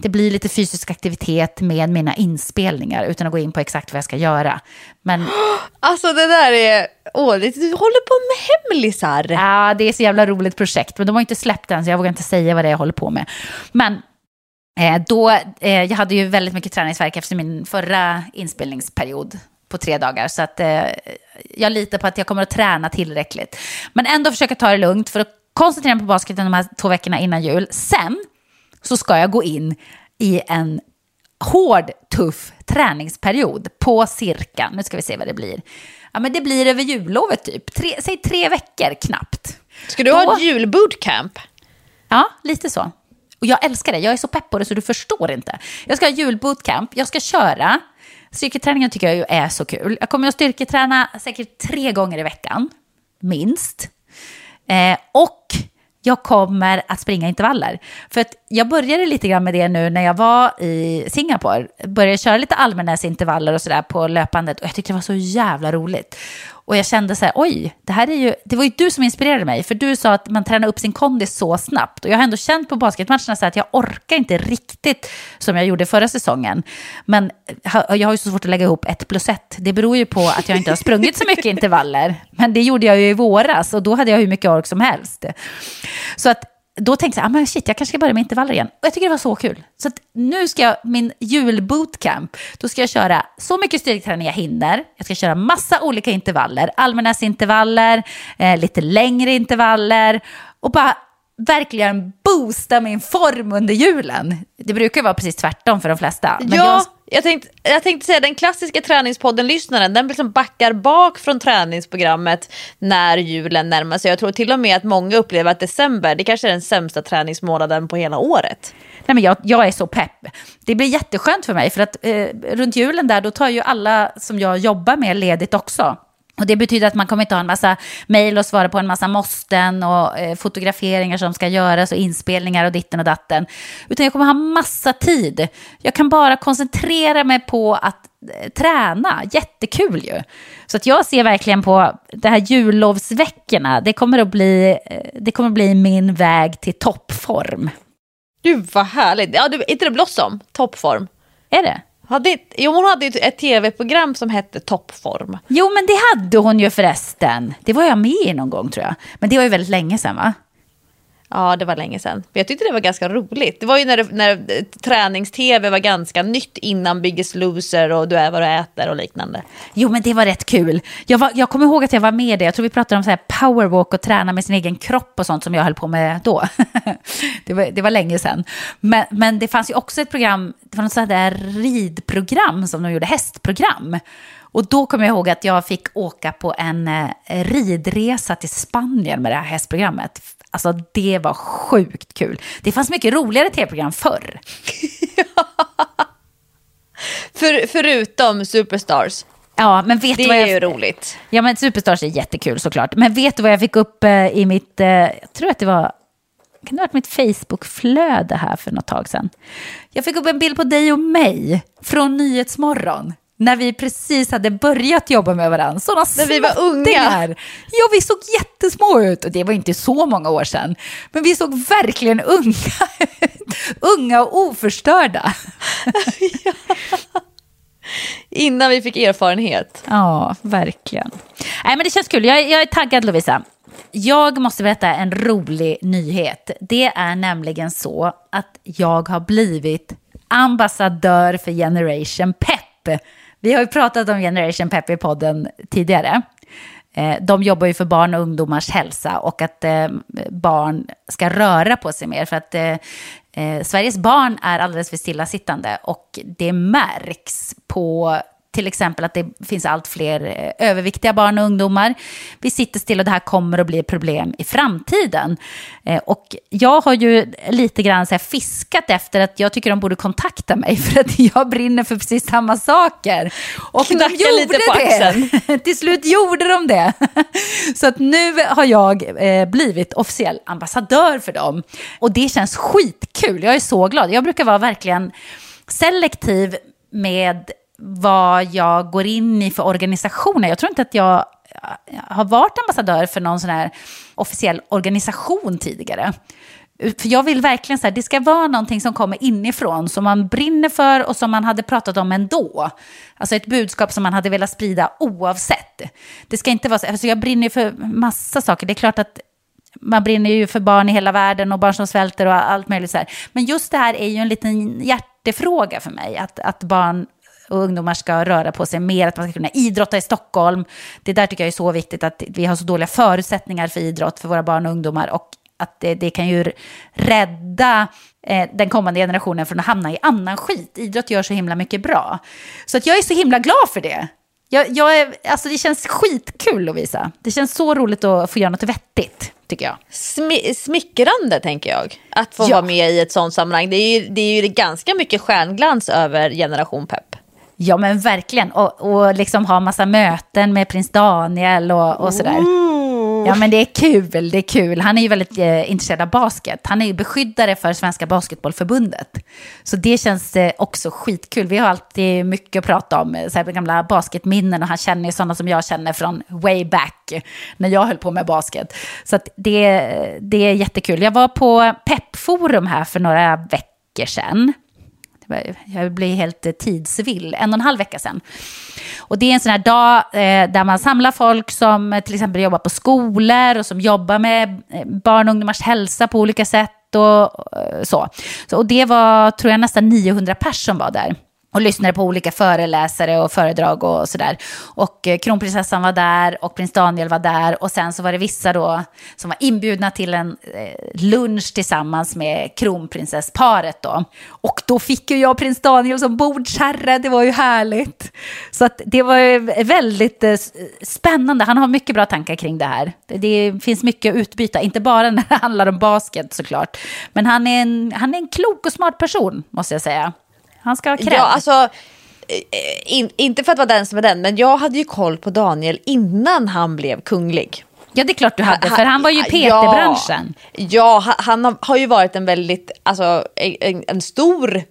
det blir lite fysisk aktivitet med mina inspelningar utan att gå in på exakt vad jag ska göra. Men Alltså det där är, åh, du håller på med hemlisar. Ja, det är så jävla roligt projekt, men de har inte släppt än så jag vågar inte säga vad det är jag håller på med. Men eh, då, eh, jag hade ju väldigt mycket träningsverk efter min förra inspelningsperiod på tre dagar. Så att eh, jag litar på att jag kommer att träna tillräckligt. Men ändå försöka ta det lugnt för att koncentrera mig på basketen de här två veckorna innan jul. Sen så ska jag gå in i en hård, tuff träningsperiod på cirka, nu ska vi se vad det blir. Ja, men det blir över jullovet typ, tre, säg tre veckor knappt. Ska du Då- ha ett julbootcamp? Ja, lite så. Och jag älskar det, jag är så pepp på det så du förstår inte. Jag ska ha julbootcamp, jag ska köra. Styrketräningen tycker jag ju är så kul. Jag kommer att styrketräna säkert tre gånger i veckan, minst. Eh, och jag kommer att springa intervaller. För att jag började lite grann med det nu när jag var i Singapore. Började köra lite allmänhetsintervaller och sådär på löpandet. Och jag tyckte det var så jävla roligt. Och jag kände så här, oj, det här är ju, det var ju du som inspirerade mig. För du sa att man tränar upp sin kondis så snabbt. Och jag har ändå känt på basketmatcherna så här att jag orkar inte riktigt som jag gjorde förra säsongen. Men jag har ju så svårt att lägga ihop ett plus ett. Det beror ju på att jag inte har sprungit så mycket intervaller. Men det gjorde jag ju i våras och då hade jag hur mycket ork som helst. Så att då tänkte jag, ah, men shit, jag kanske ska börja med intervaller igen. Och jag tycker det var så kul. Så nu ska jag, min julbootcamp, då ska jag köra så mycket styrketräning jag hinner. Jag ska köra massa olika intervaller, allmänhetsintervaller, eh, lite längre intervaller och bara verkligen boosta min form under julen. Det brukar vara precis tvärtom för de flesta. Men ja, jag tänkte, jag tänkte säga den klassiska träningspodden-lyssnaren, den liksom backar bak från träningsprogrammet när julen närmar sig. Jag tror till och med att många upplever att december, det kanske är den sämsta träningsmånaden på hela året. Nej, men jag, jag är så pepp. Det blir jätteskönt för mig, för att eh, runt julen där, då tar ju alla som jag jobbar med ledigt också. Och det betyder att man kommer inte ha en massa mejl och svara på en massa måsten och eh, fotograferingar som ska göras och inspelningar och ditten och datten. Utan jag kommer ha massa tid. Jag kan bara koncentrera mig på att eh, träna. Jättekul ju. Så att jag ser verkligen på det här jullovsveckorna. Det kommer att bli, eh, det kommer att bli min väg till toppform. Gud vad härligt. Ja, du, inte det Blossom? Toppform. Är det? Hade, jo, hon hade ju ett tv-program som hette Toppform. Jo, men det hade hon ju förresten. Det var jag med i någon gång tror jag. Men det var ju väldigt länge sedan va? Ja, det var länge sedan. Men jag tyckte det var ganska roligt. Det var ju när, när tränings-tv var ganska nytt innan Biggest Loser och Du är vad du äter och liknande. Jo, men det var rätt kul. Jag, var, jag kommer ihåg att jag var med i det. Jag tror vi pratade om så här powerwalk och träna med sin egen kropp och sånt som jag höll på med då. det, var, det var länge sedan. Men, men det fanns ju också ett program, det var något sånt där ridprogram som de gjorde, hästprogram. Och då kommer jag ihåg att jag fick åka på en eh, ridresa till Spanien med det här hästprogrammet. Alltså det var sjukt kul. Det fanns mycket roligare tv-program förr. För, förutom Superstars. Ja, men vet det vad är jag... ju roligt. Ja, men Superstars är jättekul såklart. Men vet du vad jag fick upp eh, i mitt, eh, jag tror att det var, kan det ha varit mitt Facebook-flöde här för något tag sedan? Jag fick upp en bild på dig och mig från Nyhetsmorgon när vi precis hade börjat jobba med varandra. Sådana När vi var unga. Ja, vi såg jättesmå ut och det var inte så många år sedan. Men vi såg verkligen unga Unga och oförstörda. ja. Innan vi fick erfarenhet. Ja, verkligen. Nej, men det känns kul. Jag, jag är taggad Lovisa. Jag måste berätta en rolig nyhet. Det är nämligen så att jag har blivit ambassadör för Generation Pep. Vi har ju pratat om Generation Pep i podden tidigare. Eh, de jobbar ju för barn och ungdomars hälsa och att eh, barn ska röra på sig mer. För att eh, Sveriges barn är alldeles för stillasittande och det märks på till exempel att det finns allt fler eh, överviktiga barn och ungdomar. Vi sitter still och det här kommer att bli problem i framtiden. Eh, och jag har ju lite grann så fiskat efter att jag tycker de borde kontakta mig för att jag brinner för precis samma saker. Och Knacka de gjorde lite på det. Till slut gjorde de det. Så att nu har jag eh, blivit officiell ambassadör för dem. Och det känns skitkul. Jag är så glad. Jag brukar vara verkligen selektiv med vad jag går in i för organisationer. Jag tror inte att jag har varit ambassadör för någon sån här officiell organisation tidigare. För jag vill verkligen så här, det ska vara någonting som kommer inifrån, som man brinner för och som man hade pratat om ändå. Alltså ett budskap som man hade velat sprida oavsett. Det ska inte vara så, alltså jag brinner för massa saker. Det är klart att man brinner ju för barn i hela världen och barn som svälter och allt möjligt så här. Men just det här är ju en liten hjärtefråga för mig, att, att barn och ungdomar ska röra på sig mer, att man ska kunna idrotta i Stockholm. Det där tycker jag är så viktigt, att vi har så dåliga förutsättningar för idrott för våra barn och ungdomar och att det, det kan ju rädda eh, den kommande generationen från att hamna i annan skit. Idrott gör så himla mycket bra. Så att jag är så himla glad för det. Jag, jag är, alltså det känns skitkul att visa. Det känns så roligt att få göra något vettigt, tycker jag. Smi smickrande, tänker jag. Att få Ja. vara med i ett sånt sammanhang. Det är ju, det är ju ganska mycket stjärnglans över Generation Pep. Ja men verkligen, och, och liksom ha massa möten med prins Daniel och, och sådär. Ja men det är kul, det är kul. Han är ju väldigt eh, intresserad av basket. Han är ju beskyddare för Svenska Basketbollförbundet. Så det känns eh, också skitkul. Vi har alltid mycket att prata om, eh, så här, gamla basketminnen och han känner ju sådana som jag känner från way back när jag höll på med basket. Så det, det är jättekul. Jag var på Peppforum här för några veckor sedan. Jag blir helt eh, tidsvill. En och en halv vecka sedan. Och det är en sån här dag eh, där man samlar folk som eh, till exempel jobbar på skolor och som jobbar med eh, barn och ungdomars hälsa på olika sätt och eh, så. så. Och det var, tror jag, nästan 900 personer som var där och lyssnade på olika föreläsare och föredrag och sådär. Och eh, kronprinsessan var där och prins Daniel var där och sen så var det vissa då som var inbjudna till en eh, lunch tillsammans med kronprinsessparet då. Och då fick ju jag prins Daniel som bordsherre, det var ju härligt. Så att det var ju väldigt eh, spännande, han har mycket bra tankar kring det här. Det finns mycket att utbyta, inte bara när det handlar om basket såklart. Men han är en, han är en klok och smart person, måste jag säga. Han ska ha cred. Ja, alltså, eh, in, inte för att vara den som är den, men jag hade ju koll på Daniel innan han blev kunglig. Ja, det är klart du hade, för han var ju PT-branschen. Ja, ja, han har, har ju varit en väldigt, alltså en, en, stor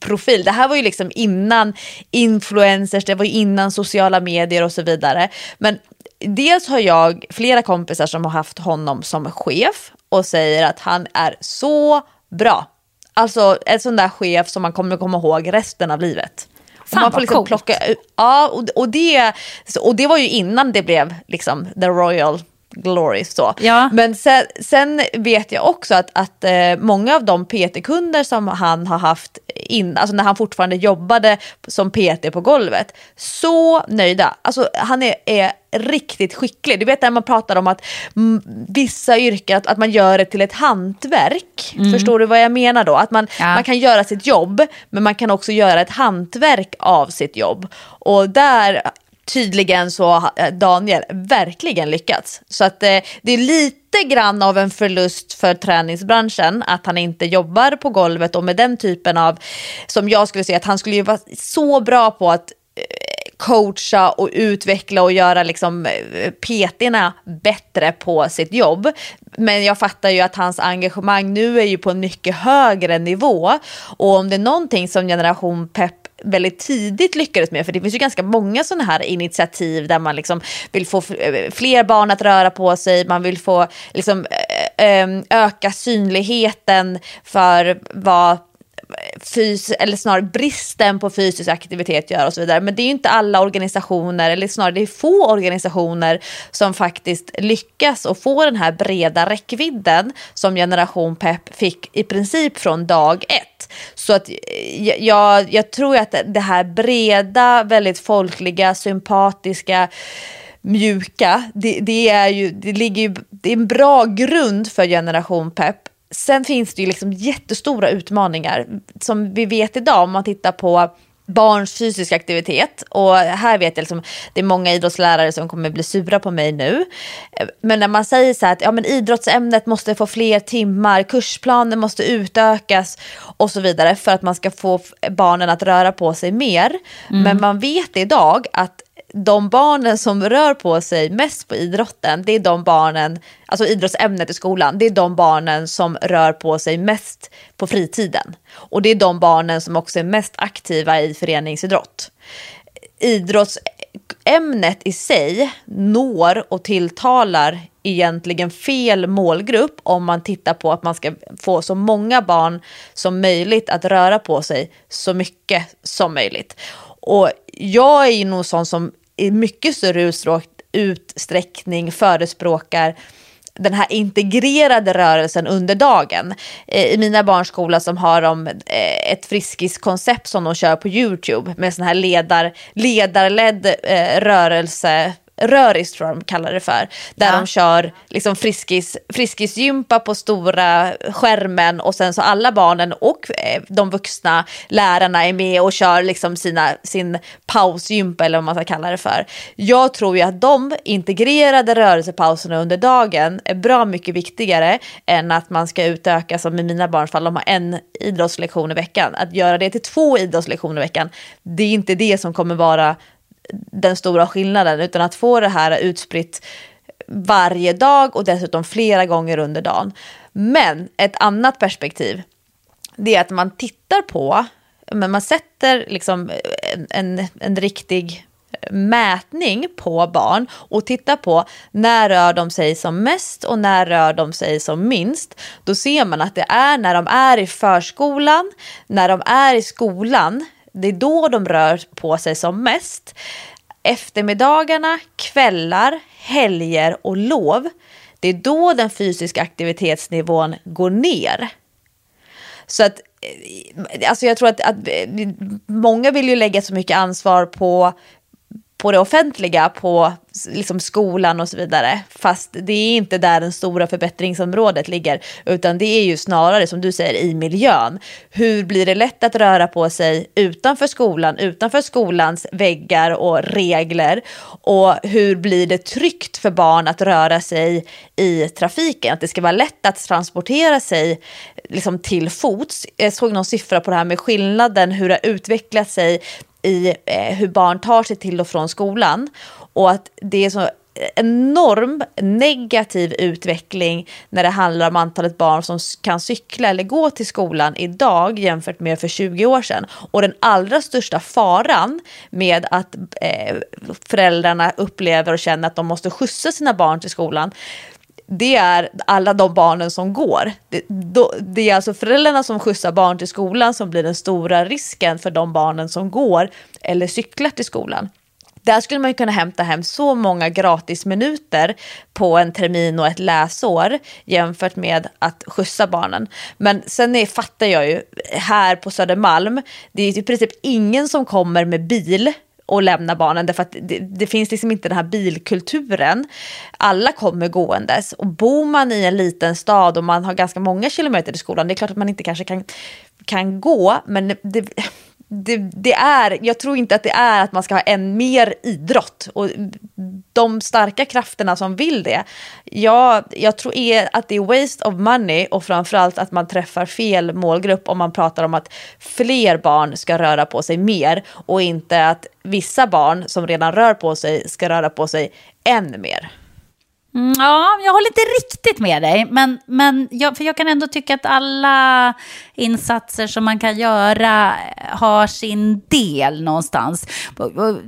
profil. Det här var ju liksom innan influencers, det var ju innan sociala medier och så vidare. Men dels har jag flera kompisar som har haft honom som chef och säger att han är så bra. Alltså en sån där chef som man kommer komma ihåg resten av livet. Fan, man får liksom plocka Ja, och, och, det, och det var ju innan det blev liksom the royal glory. Så. Ja. Men sen, sen, vet jag också att, att eh, många av de PT-kunder som han har haft in, alltså när han fortfarande jobbade som PT på golvet, så nöjda. Alltså han är, är riktigt skicklig. Du vet när man pratar om att m, vissa yrken, att, att, man gör det till ett hantverk. Mm. Förstår du vad jag menar då? Att man, ja. man kan göra sitt jobb, men man kan också göra ett hantverk av sitt jobb. Och där tydligen så har eh, Daniel verkligen lyckats. Så att eh, det är lite grann av en förlust för träningsbranschen att han inte jobbar på golvet och med den typen av, som jag skulle säga att han skulle ju vara så bra på att eh, coacha och utveckla och göra liksom eh, PT'na bättre på sitt jobb. Men jag fattar ju att hans engagemang nu är ju på en mycket högre nivå. Och om det är någonting som generation pepp väldigt tidigt lyckades med. För det finns ju ganska många sådana här initiativ där man liksom vill få eh, fler barn att röra på sig, man vill få liksom, eh, eh, öka synligheten för vad fys eller snarare bristen på fysisk aktivitet gör och så vidare. Men det är ju inte alla organisationer, eller snarare det är få organisationer som faktiskt lyckas och få den här breda räckvidden som Generation Pep fick i princip från dag ett. Så att eh, jag, jag tror att det här breda, väldigt folkliga, sympatiska mjuka, det, det, är ju, det ligger ju, det är en bra grund för Generation Pep Sen finns det ju liksom jättestora utmaningar som vi vet idag om man tittar på barns fysiska aktivitet. Och här vet jag liksom, det är många idrottslärare som kommer bli sura på mig nu. Men när man säger så här att ja, men idrottsämnet måste få fler timmar, kursplanen måste utökas och så vidare för att man ska få barnen att röra på sig mer. Mm. Men man vet idag att de barnen som rör på sig mest på idrotten, det är de barnen, alltså idrottsämnet i skolan, det är de barnen som rör på sig mest på fritiden. Och det är de barnen som också är mest aktiva i föreningsidrott. Idrottsämnet i sig når och tilltalar egentligen fel målgrupp om man tittar på att man ska få så många barn som möjligt att röra på sig så mycket som möjligt. Och jag är ju nog sån som i mycket större utsträckning förespråkar den här integrerade rörelsen under dagen. Eh, I mina barns skola som har de eh, ett friskiskoncept som de kör på YouTube med sån här ledar, ledarledd eh, rörelse röris tror jag de kallar det för. Där ja. de kör liksom friskis, friskisgympa på stora skärmen och sen så alla barnen och eh, de vuxna lärarna är med och kör liksom sina, sin pausgympa eller vad man ska kalla det för. Jag tror ju att de integrerade rörelsepauserna under dagen är bra mycket viktigare än att man ska utöka som i mina barns fall, de har en idrottslektion i veckan. Att göra det till två idrottslektioner i veckan, det är inte det som kommer vara den stora skillnaden, utan att få det här utspritt varje dag och dessutom flera gånger under dagen. Men ett annat perspektiv, det är att man tittar på, men man sätter liksom en, en, en riktig mätning på barn och tittar på när rör de sig som mest och när rör de sig som minst. Då ser man att det är när de är i förskolan, när de är i skolan det är då de rör på sig som mest. Eftermiddagarna, kvällar, helger och lov. Det är då den fysiska aktivitetsnivån går ner. Så att, eh, alltså jag tror att, att eh, många vill ju lägga så mycket ansvar på på det offentliga, på liksom skolan och så vidare. Fast det är inte där den stora förbättringsområdet ligger, utan det är ju snarare som du säger i miljön. Hur blir det lätt att röra på sig utanför skolan, utanför skolans väggar och regler? Och hur blir det tryggt för barn att röra sig i trafiken? Att det ska vara lätt att transportera sig liksom till fots. Jag såg någon siffra på det här med skillnaden, hur det har utvecklat sig i eh, hur barn tar sig till och från skolan. Och att det är så enorm negativ utveckling när det handlar om antalet barn som kan cykla eller gå till skolan idag jämfört med för 20 år sedan. Och den allra största faran med att eh, föräldrarna upplever och känner att de måste skjutsa sina barn till skolan det är alla de barnen som går. Det, då, det, är alltså föräldrarna som skjutsar barn till skolan som blir den stora risken för de barnen som går eller cyklar till skolan. Där skulle man kunna hämta hem så många gratisminuter på en termin och ett läsår jämfört med att skjutsa barnen. Men sen är, fattar jag ju, här på Södermalm, det är i princip ingen som kommer med bil och lämna barnen därför att det, det, finns liksom inte den här bilkulturen. Alla kommer gåendes och bor man i en liten stad och man har ganska många kilometer till skolan, det är klart att man inte kanske kan, kan gå, men det, det, det, är, jag tror inte att det är att man ska ha än mer idrott. Och de starka krafterna som vill det, ja, jag tror är att det är waste of money och framförallt att man träffar fel målgrupp om man pratar om att fler barn ska röra på sig mer och inte att vissa barn som redan rör på sig ska röra på sig än mer. Mm, ja, jag håller inte riktigt med dig, men, men jag, för jag kan ändå tycka att alla insatser som man kan göra har sin del någonstans.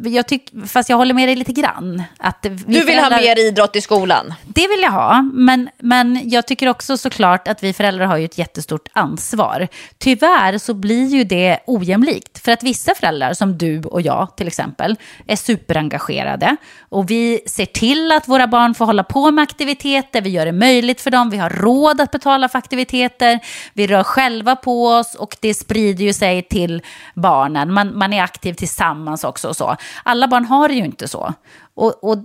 Jag tyck, fast jag håller med dig lite grann. Att du vill föräldrar, ha mer idrott i skolan? Det vill jag ha, men, men jag tycker också såklart att vi föräldrar har ju ett jättestort ansvar. Tyvärr så blir ju det ojämlikt, för att vissa föräldrar, som du och jag till exempel, är superengagerade och vi ser till att våra barn får hålla på med aktiviteter, vi gör det möjligt för dem, vi har råd att betala för aktiviteter, vi rör själva på oss och det sprider ju sig till barnen. Man, man är aktiv tillsammans också och så. Alla barn har det ju inte så. Och, och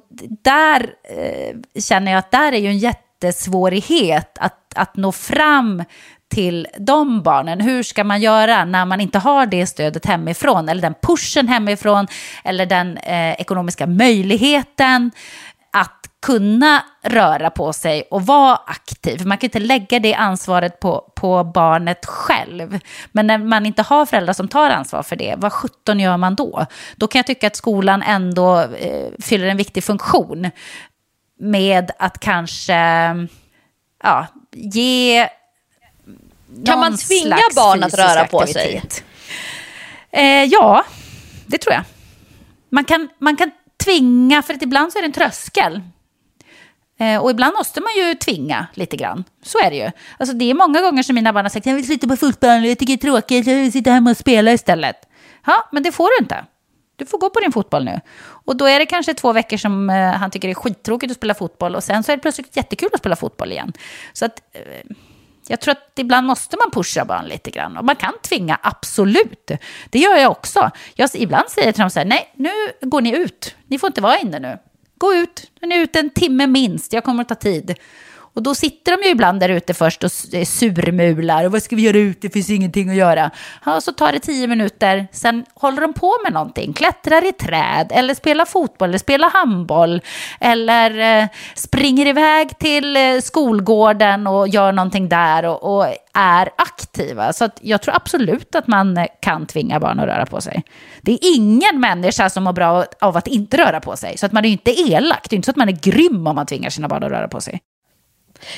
där eh, känner jag att där är ju en jättesvårighet att, att nå fram till de barnen. Hur ska man göra när man inte har det stödet hemifrån eller den pushen hemifrån eller den eh, ekonomiska möjligheten kunna röra på sig och vara aktiv. Man kan inte lägga det ansvaret på, på barnet själv. Men när man inte har föräldrar som tar ansvar för det, vad sjutton gör man då? Då kan jag tycka att skolan ändå eh, fyller en viktig funktion med att kanske ja, ge Kan man tvinga barn att röra på sig? Eh, ja, det tror jag. Man kan, man kan tvinga, för att ibland så är det en tröskel. Eh, och ibland måste man ju tvinga lite grann. Så är det ju. Alltså det är många gånger som mina barn har sagt jag vill sitta på fotboll, jag tycker det är tråkigt, jag vill sitta hemma och spela istället. Ja, men det får du inte. Du får gå på din fotboll nu. Och då är det kanske två veckor som eh, han tycker det är skittråkigt att spela fotboll och sen så är det plötsligt jättekul att spela fotboll igen. Så att eh, jag tror att ibland måste man pusha barn lite grann. Och man kan tvinga, absolut. Det gör jag också. Jag, ibland säger jag till dem så här, nej, nu går ni ut. Ni får inte vara inne nu. Gå ut, den är ute en timme minst, jag kommer att ta tid. Och då sitter de ju ibland där ute först och surmular. Och vad ska vi göra ute? Det finns ingenting att göra. Ja, så tar det tio minuter. Sen håller de på med någonting. Klättrar i träd, eller spelar fotboll, eller spelar handboll. Eller eh, springer iväg till eh, skolgården och gör någonting där och, och är aktiva. Så jag tror absolut att man eh, kan tvinga barn att röra på sig. Det är ingen människa som mår bra av att inte röra på sig. Så att man är inte elak. Det är inte så att man är grym om man tvingar sina barn att röra på sig.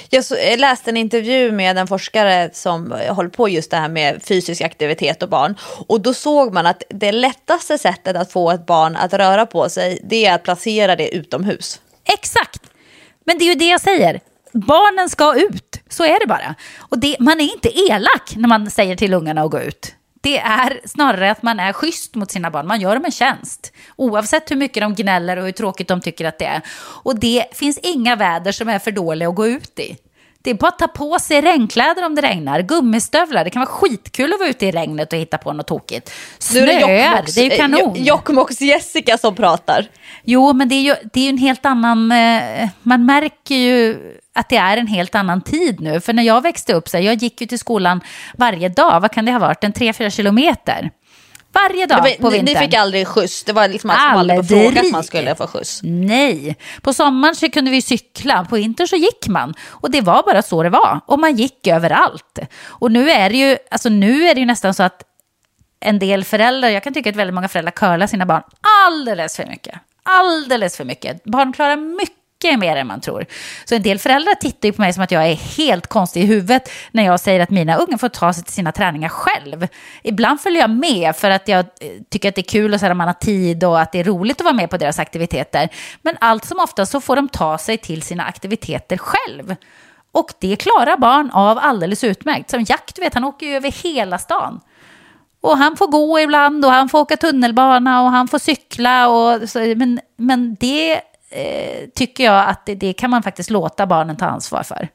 Jag läste en intervju med en forskare som håller på just det här med fysisk aktivitet och barn. Och då såg man att det lättaste sättet att få ett barn att röra på sig, det är att placera det utomhus. Exakt! Men det är ju det jag säger. Barnen ska ut, så är det bara. Och det, man är inte elak när man säger till ungarna att gå ut. Det är snarare att man är schysst mot sina barn. Man gör dem en tjänst. Oavsett hur mycket de gnäller och hur tråkigt de tycker att det är. Och det finns inga väder som är för dåliga att gå ut i. Det är bara att ta på sig regnkläder om det regnar, gummistövlar. Det kan vara skitkul att vara ute i regnet och hitta på något tokigt. Snöar, det, är ju kanon. Eh, Jokkmokks Jessica som pratar. Jo, men det är ju, det är ju en helt annan... Eh, man märker ju att det är en helt annan tid nu. För när jag växte upp, så här, jag gick ju till skolan varje dag. Vad kan det ha varit? En 3-4 kilometer. Varje dag var, på vintern. Ni fick aldrig skjuts? Det var liksom aldrig var fråga att man skulle få skjuts? Nej. På sommaren så kunde vi cykla, på vintern så gick man. Och det var bara så det var. Och man gick överallt. Och nu är det ju, alltså nu är det ju nästan så att en del föräldrar, jag kan tycka att väldigt många föräldrar curlar sina barn alldeles för mycket. Alldeles för mycket. Barn klarar mycket mycket mer än man tror. Så en del föräldrar tittar ju på mig som att jag är helt konstig i huvudet när jag säger att mina ungar får ta sig till sina träningar själv. Ibland följer jag med för att jag eh, tycker att det är kul och så här, man har tid och att det är roligt att vara med på deras aktiviteter. Men allt som ofta så får de ta sig till sina aktiviteter själv. Och det klarar barn av alldeles utmärkt. Som Jack, du vet, han åker ju över hela stan. Och han får gå ibland och han får åka tunnelbana och han får cykla. Och så, men, men det eh, tycker jag att det, det, kan man faktiskt låta barnen ta ansvar för.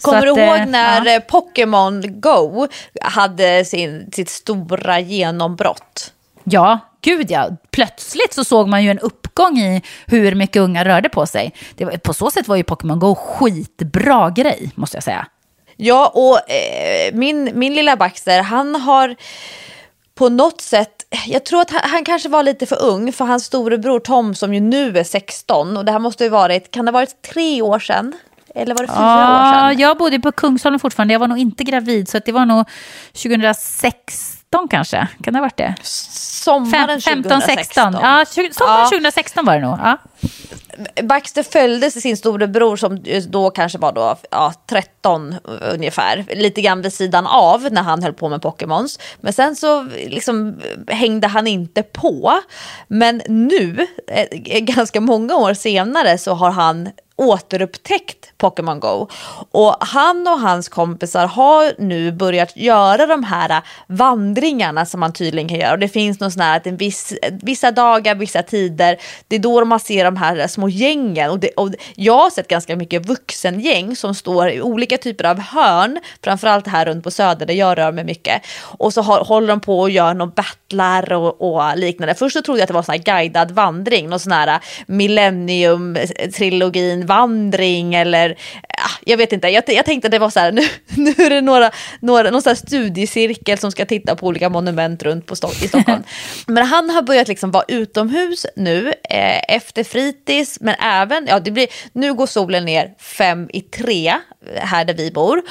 Kommer att, du ihåg eh, när ja. Pokémon Go hade sin, sitt stora genombrott? Ja, gud ja. Plötsligt så såg man ju en uppgång i hur mycket unga rörde på sig. Var, på så sätt var ju Pokémon Go skitbra grej, måste jag säga. Ja, och eh, min, min lilla Baxter, han har på något sätt, jag tror att han, han, kanske var lite för ung för hans storebror Tom som ju nu är 16 och det här måste ju varit, kan det ha varit tre år sedan? Eller var det fyra ja, år sedan? Jag bodde på Kungsholmen fortfarande, jag var nog inte gravid så det var nog 2016 kanske, kan det ha varit det? Sommaren 15, 2016. Ja, sommaren ja. 2016 var det nog. Ja. Baxter följde sin storebror som då kanske var då, ja, 13 ungefär. Lite grann vid sidan av när han höll på med Pokémons. Men sen så liksom hängde han inte på. Men nu, eh, ganska många år senare, så har han återupptäckt Pokémon Go. Och han och hans kompisar har nu börjat göra de här vandringarna som man tydligen kan göra. Och det finns något sånt här att en viss, vissa dagar, vissa tider, det är då man ser de här små gängen. Och, det, och jag har sett ganska mycket vuxengäng som står i olika typer av hörn, framförallt här runt på Söder där jag rör mig mycket. Och så har, håller de på och gör någon battlar och, och liknande. Först så trodde jag att det var en sån här guidad vandring, någon sån här millennium-trilogin vandring eller jag vet inte. Jag, jag tänkte att det var så här, nu, nu är det några, några, någon så studiecirkel som ska titta på olika monument runt på Stock, i Stockholm. men han har börjat liksom vara utomhus nu eh, efter fritids, men även, ja det blir, nu går solen ner fem i tre här där vi bor.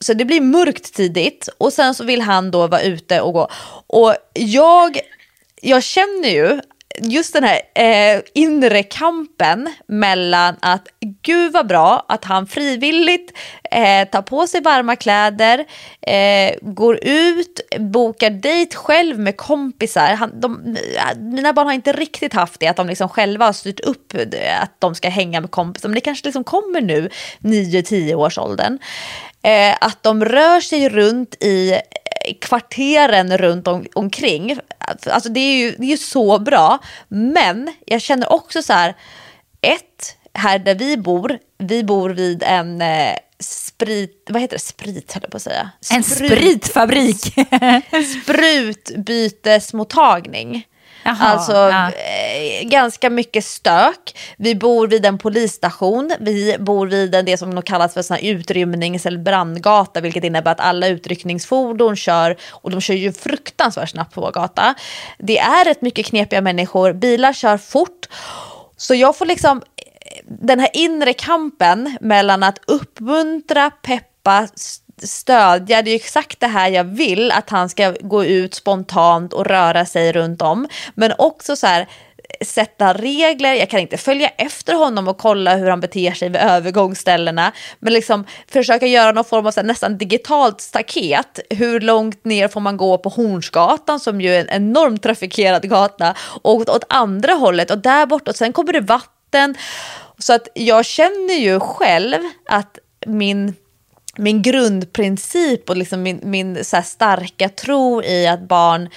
Så det blir mörkt tidigt och sen så vill han då vara ute och gå. Och jag jag känner ju just den här eh, inre kampen mellan att gud vad bra att han frivilligt eh, tar på sig varma kläder, eh, går ut, bokar dejt själv med kompisar. Han, de, mina barn har inte riktigt haft det, att de liksom själva har styrt upp att de ska hänga med kompisar, men det kanske liksom kommer nu, 9-10 års åldern. Eh, att de rör sig runt i kvarteren runt om, omkring. Alltså det är ju det är så bra. Men jag känner också så här, ett, här där vi bor, vi bor vid en eh, sprit, vad heter det, sprit höll jag på att säga. Sprut, en spritfabrik. sprutbytesmottagning. Jaha, alltså ja. eh, ganska mycket stök. Vi bor vid en polisstation. Vi bor vid en, det som kallas för sån utrymnings eller brandgata, vilket innebär att alla utryckningsfordon kör och de kör ju fruktansvärt snabbt på vår gata. Det är rätt mycket knepiga människor. Bilar kör fort. Så jag får liksom eh, den här inre kampen mellan att uppmuntra, peppa, stödja, det är ju exakt det här jag vill, att han ska gå ut spontant och röra sig runt om. Men också så här, sätta regler, jag kan inte följa efter honom och kolla hur han beter sig vid övergångsställena, men liksom försöka göra någon form av så här, nästan digitalt staket. Hur långt ner får man gå på Hornsgatan som ju är en enormt trafikerad gata och åt andra hållet och där bortåt, sen kommer det vatten. Så att jag känner ju själv att min min grundprincip och liksom min, min så starka tro i att barn eh,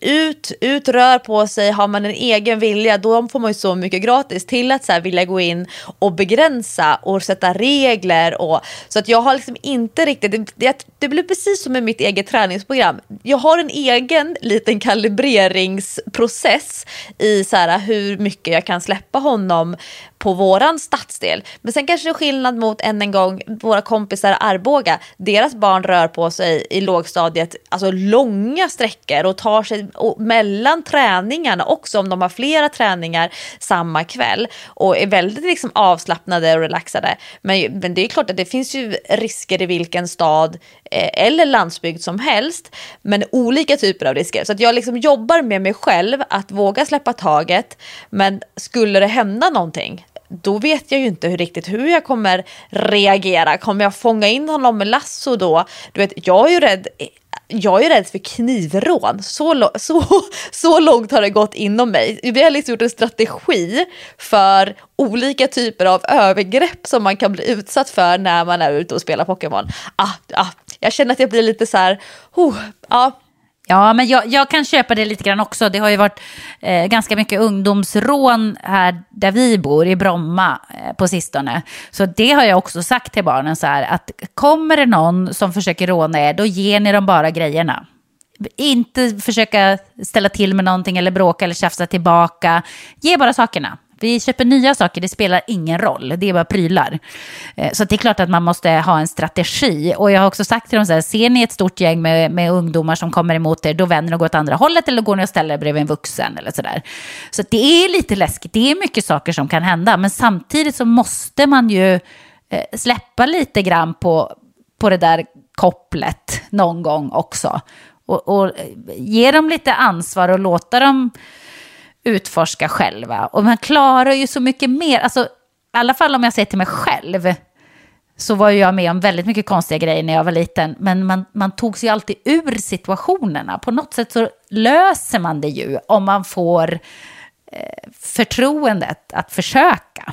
ut, ut, rör på sig, har man en egen vilja, då får man ju så mycket gratis till att så här vilja gå in och begränsa och sätta regler. Och, så att jag har liksom inte riktigt, det, det, det blir precis som med mitt eget träningsprogram. Jag har en egen liten kalibreringsprocess i så här, hur mycket jag kan släppa honom på våran stadsdel. Men sen kanske det är skillnad mot än en gång våra kompisar Arboga. Deras barn rör på sig i lågstadiet alltså långa sträckor och tar sig och mellan träningarna också om de har flera träningar samma kväll och är väldigt liksom avslappnade och relaxade. Men, men det är klart att det finns ju risker i vilken stad eh, eller landsbygd som helst, men olika typer av risker. Så att jag liksom jobbar med mig själv att våga släppa taget, men skulle det hända någonting då vet jag ju inte hur, riktigt hur jag kommer reagera. Kommer jag fånga in honom med lasso då? Du vet, jag är ju rädd jag är rädd för knivrån. Så, så, så långt har det gått inom mig. Vi har liksom gjort en strategi för olika typer av övergrepp som man kan bli utsatt för när man är ute och spelar Pokémon. Ah, ah, jag känner att jag blir lite så här, oh, ah, Ja, men jag, jag, kan köpa det lite grann också. Det har ju varit eh, ganska mycket ungdomsrån här där vi bor, i Bromma, eh, på sistone. Så det har jag också sagt till barnen så här, att kommer det någon som försöker råna er, då ger ni dem bara grejerna. Inte försöka ställa till med någonting eller bråka eller tjafsa tillbaka. Ge bara sakerna. Vi köper nya saker, det spelar ingen roll, det är bara prylar. Eh, så det är klart att man måste ha en strategi. Och jag har också sagt till dem så här, ser ni ett stort gäng med, med ungdomar som kommer emot er, då vänder ni och går åt andra hållet eller går ni och ställer er bredvid en vuxen eller sådär. Så det är lite läskigt, det är mycket saker som kan hända, men samtidigt så måste man ju eh, släppa lite grann på, på det där kopplet någon gång också. Och, och eh, ge dem lite ansvar och låta dem utforska själva. Och man klarar ju så mycket mer. Alltså, I alla fall om jag säger till mig själv så var jag med om väldigt mycket konstiga grejer när jag var liten. Men man, man tog sig alltid ur situationerna. På något sätt så löser man det ju om man får eh, förtroendet att försöka.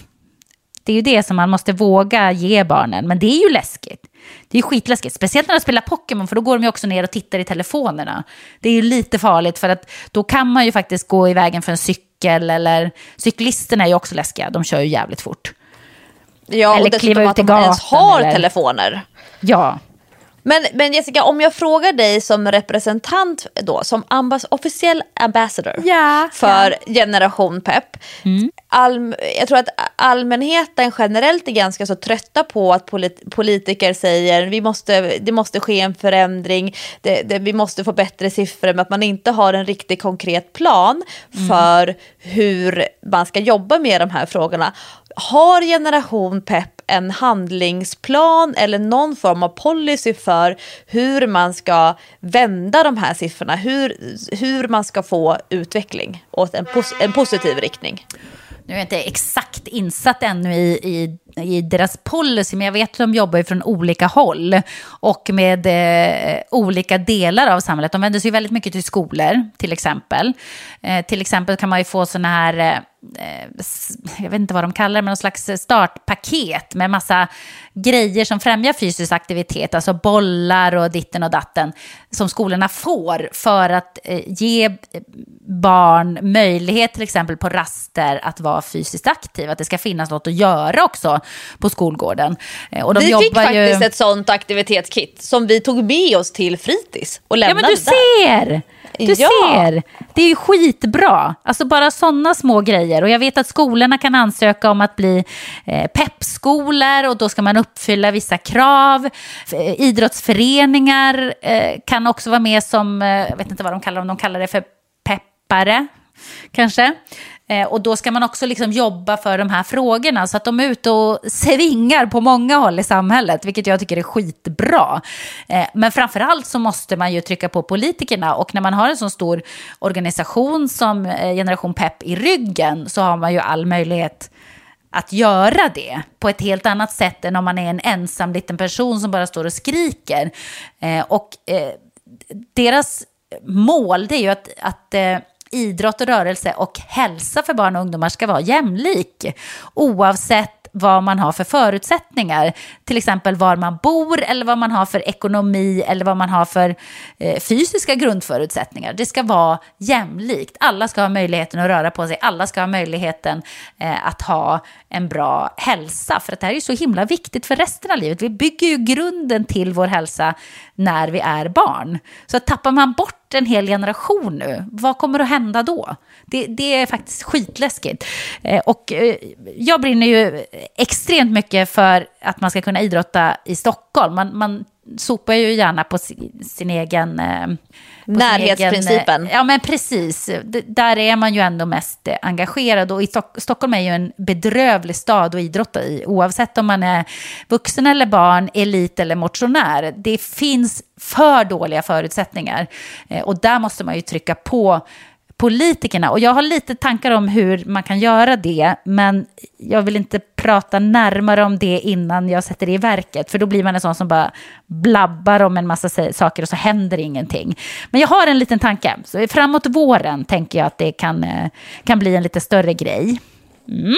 Det är ju det som man måste våga ge barnen, men det är ju läskigt. Det är skitläskigt, speciellt när de spelar Pokémon för då går de ju också ner och tittar i telefonerna. Det är ju lite farligt för att då kan man ju faktiskt gå i vägen för en cykel eller cyklisterna är ju också läskiga, de kör ju jävligt fort. Ja, eller och dessutom att de ens har eller... telefoner. Ja. Men, men Jessica, om jag frågar dig som representant då, som ambas officiell ambassador ja, för ja. Generation Pep. Mm. All, jag tror att allmänheten generellt är ganska så trötta på att polit, politiker säger vi måste, det måste ske en förändring, det, det, vi måste få bättre siffror, men att man inte har en riktigt konkret plan mm. för hur man ska jobba med de här frågorna. Har Generation Pep en handlingsplan eller någon form av policy för hur man ska vända de här siffrorna, hur, hur man ska få utveckling åt en, pos en positiv riktning? Nu är jag inte exakt insatt ännu i, i, i deras policy, men jag vet att de jobbar från olika håll och med eh, olika delar av samhället. De vänder sig väldigt mycket till skolor, till exempel. Eh, till exempel kan man ju få sådana här Eh, jag vet inte vad de kallar det, men någon slags startpaket med massa grejer som främjar fysisk aktivitet, alltså bollar och ditten och datten, som skolorna får för att eh, ge barn möjlighet till exempel på raster att vara fysiskt aktiva, att det ska finnas något att göra också på skolgården. Eh, och de vi fick faktiskt ju... ett sånt aktivitetskit som vi tog med oss till fritids och lämnade Ja men du där. ser! Du ja. ser, det är ju skitbra. Alltså bara sådana små grejer. Och jag vet att skolorna kan ansöka om att bli eh, peppskolor och då ska man uppfylla vissa krav. Eh, idrottsföreningar eh, kan också vara med som, eh, jag vet inte vad de kallar dem, de kallar det för peppare kanske. Eh, och då ska man också liksom jobba för de här frågorna så att de är ute och svingar på många håll i samhället, vilket jag tycker är skitbra. Men men framförallt så måste man ju trycka på politikerna och när man har en så stor organisation som eh, Generation Pep i ryggen så har man ju all möjlighet att göra det på ett helt annat sätt än om man är en ensam liten person som bara står och skriker. och deras mål det är ju att, att idrott och rörelse och hälsa för barn och ungdomar ska vara jämlik. Oavsett vad man har för förutsättningar. Till exempel var man bor eller vad man har för ekonomi eller vad man har för eh, fysiska grundförutsättningar. Det ska vara jämlikt. Alla ska ha möjligheten att röra på sig. Alla ska ha möjligheten eh, att ha en bra hälsa. För att det här är ju så himla viktigt för resten av livet. Vi bygger ju grunden till vår hälsa när vi är barn. Så tappar man bort en hel generation nu, vad kommer att hända då? Det, det är faktiskt skitläskigt. Eh, och eh, jag brinner ju extremt mycket för att man ska kunna idrotta i Stockholm. Man, man sopar ju gärna på sin, sin egen... Eh, Närhetsprincipen. Egen, ja, men precis. D där är man ju ändå mest engagerad. Och i Stock Stockholm är ju en bedrövlig stad att idrotta i. Oavsett om man är vuxen eller barn, elit eller motionär. Det finns för dåliga förutsättningar. Eh, och där måste man ju trycka på politikerna. Och jag har lite tankar om hur man kan göra det, men jag vill inte prata närmare om det innan jag sätter det i verket, för då blir man en sån som bara blabbar om en massa saker och så händer ingenting. Men jag har en liten tanke, så framåt våren tänker jag att det kan, eh, kan bli en lite större grej. Mm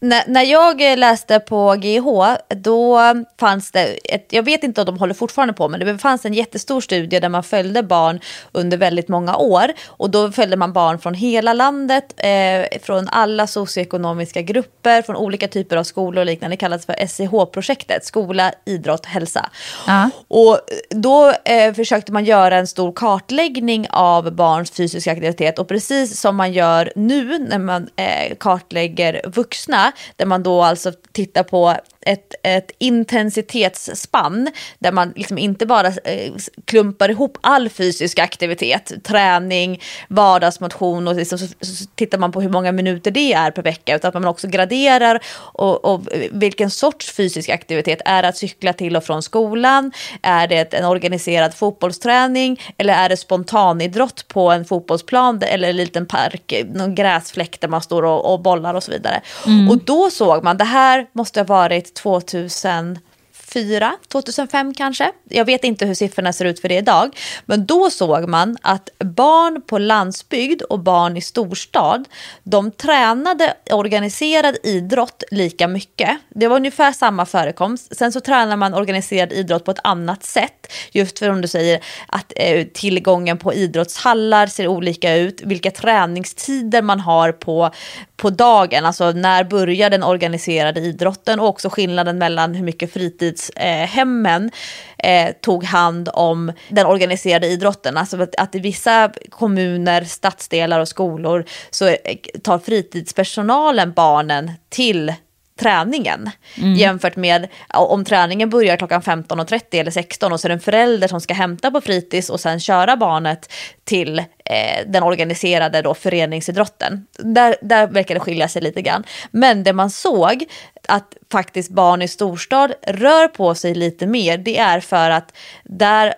när, när jag läste på GH, då fanns det, ett, jag vet inte om de håller fortfarande på, men det fanns en jättestor studie där man följde barn under väldigt många år. Och då följde man barn från hela landet, eh, från alla socioekonomiska grupper, från olika typer av skolor och liknande. Det kallas för SIH-projektet, skola, idrott, hälsa. Uh. Och då eh, försökte man göra en stor kartläggning av barns fysiska aktivitet och precis som man gör nu när man eh, kartlägger vuxna där man då alltså tittar på ett, ett intensitetsspann där man liksom inte bara eh, klumpar ihop all fysisk aktivitet, träning, vardagsmotion och liksom så, så, tittar man på hur många minuter det är per vecka utan att man också graderar och, och vilken sorts fysisk aktivitet. Är det att cykla till och från skolan? Är det en organiserad fotbollsträning? Eller är det spontanidrott på en fotbollsplan eller en liten park, någon gräsfläck där man står och, och bollar och så vidare. Mm. Och då såg man, det här måste ha varit 2004, 2005 kanske. Jag vet inte hur siffrorna ser ut för det idag. Men då såg man att barn på landsbygd och barn i storstad, de tränade organiserad idrott lika mycket. Det var ungefär samma förekomst. Sen så tränar man organiserad idrott på ett annat sätt. Just för om du säger att eh, tillgången på idrottshallar ser olika ut, vilka träningstider man har på, på dagen, alltså när börjar den organiserade idrotten och också skillnaden mellan hur mycket fritidshemmen eh, eh, tog hand om den organiserade idrotten. Alltså att, att i vissa kommuner, stadsdelar och skolor så eh, tar fritidspersonalen barnen till träningen. Mm. Jämfört med om träningen börjar klockan 15.30 eller 16 och så är det en förälder som ska hämta på fritids och sen köra barnet till eh, den organiserade då föreningsidrotten. Där, där verkar det skilja sig lite grann. Men det man såg att faktiskt barn i storstad rör på sig lite mer, det är för att där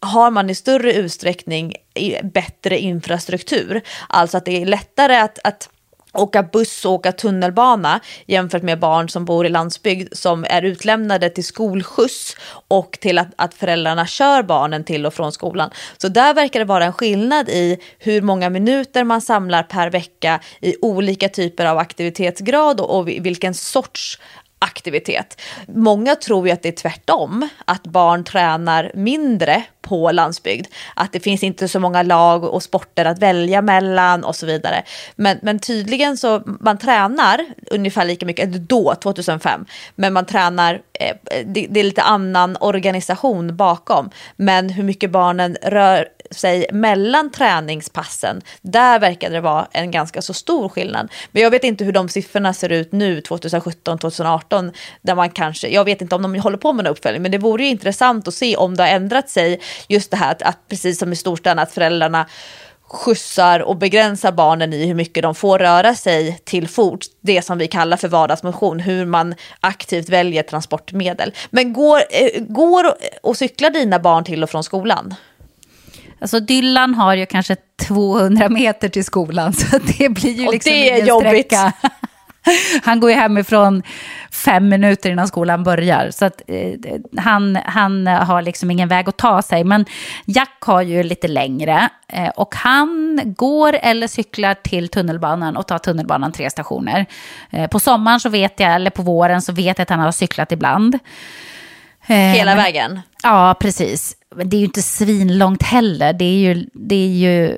har man i större utsträckning bättre infrastruktur. Alltså att det är lättare att, att åka buss och åka tunnelbana jämfört med barn som bor i landsbygd som är utlämnade till skolskjuts och till att, att föräldrarna kör barnen till och från skolan. Så där verkar det vara en skillnad i hur många minuter man samlar per vecka i olika typer av aktivitetsgrad och, och vilken sorts aktivitet. Många tror ju att det är tvärtom, att barn tränar mindre på landsbygd. Att det finns inte så många lag och sporter att välja mellan och så vidare. Men, men tydligen så man tränar ungefär lika mycket, då 2005, men man tränar, eh, det, det är lite annan organisation bakom. Men hur mycket barnen rör sig mellan träningspassen, där verkade det vara en ganska så stor skillnad. Men jag vet inte hur de siffrorna ser ut nu 2017, 2018, där man kanske, jag vet inte om de håller på med en uppföljning, men det vore ju intressant att se om det har ändrat sig, just det här att, att precis som i storstäderna, att föräldrarna skjutsar och begränsar barnen i hur mycket de får röra sig till fots, det som vi kallar för vardagsmotion, hur man aktivt väljer transportmedel. Men går, eh, går och cyklar dina barn till och från skolan? Alltså Dylan har ju kanske 200 meter till skolan, så det blir ju och liksom det är jobbigt. sträcka. han går ju hemifrån fem minuter innan skolan börjar. Så att, eh, han, han har liksom ingen väg att ta sig. Men Jack har ju lite längre. Eh, och han går eller cyklar till tunnelbanan och tar tunnelbanan tre stationer. Eh, på sommaren så vet jag, eller på våren så vet jag att han har cyklat ibland. Eh, Hela vägen? Ja, precis. Men det är ju inte svinlångt heller. Det är ju, det är ju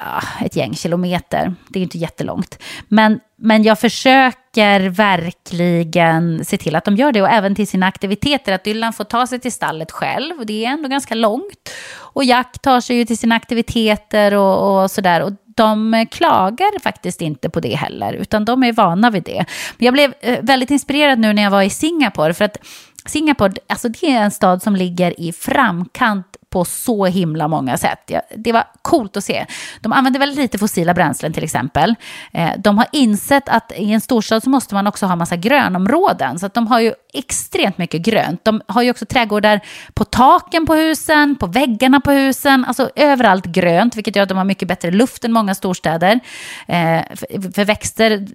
äh, ett gäng kilometer. Det är ju inte jättelångt. Men, men jag försöker verkligen se till att de gör det. Och även till sina aktiviteter. Att Dylan får ta sig till stallet själv. Det är ändå ganska långt. Och Jack tar sig ju till sina aktiviteter och, och sådär. Och de klagar faktiskt inte på det heller. Utan de är vana vid det. Men jag blev eh, väldigt inspirerad nu när jag var i Singapore. För att Singapore, alltså det är en stad som ligger i framkant på så himla många sätt. Det var coolt att se. De använder väldigt lite fossila bränslen till exempel. Eh, de har insett att i en storstad så måste man också ha massa grönområden. Så att de har ju extremt mycket grönt. De har ju också trädgårdar på taken på husen, på väggarna på husen, alltså överallt grönt, vilket gör att de har mycket bättre luft än många storstäder. Eh, för växter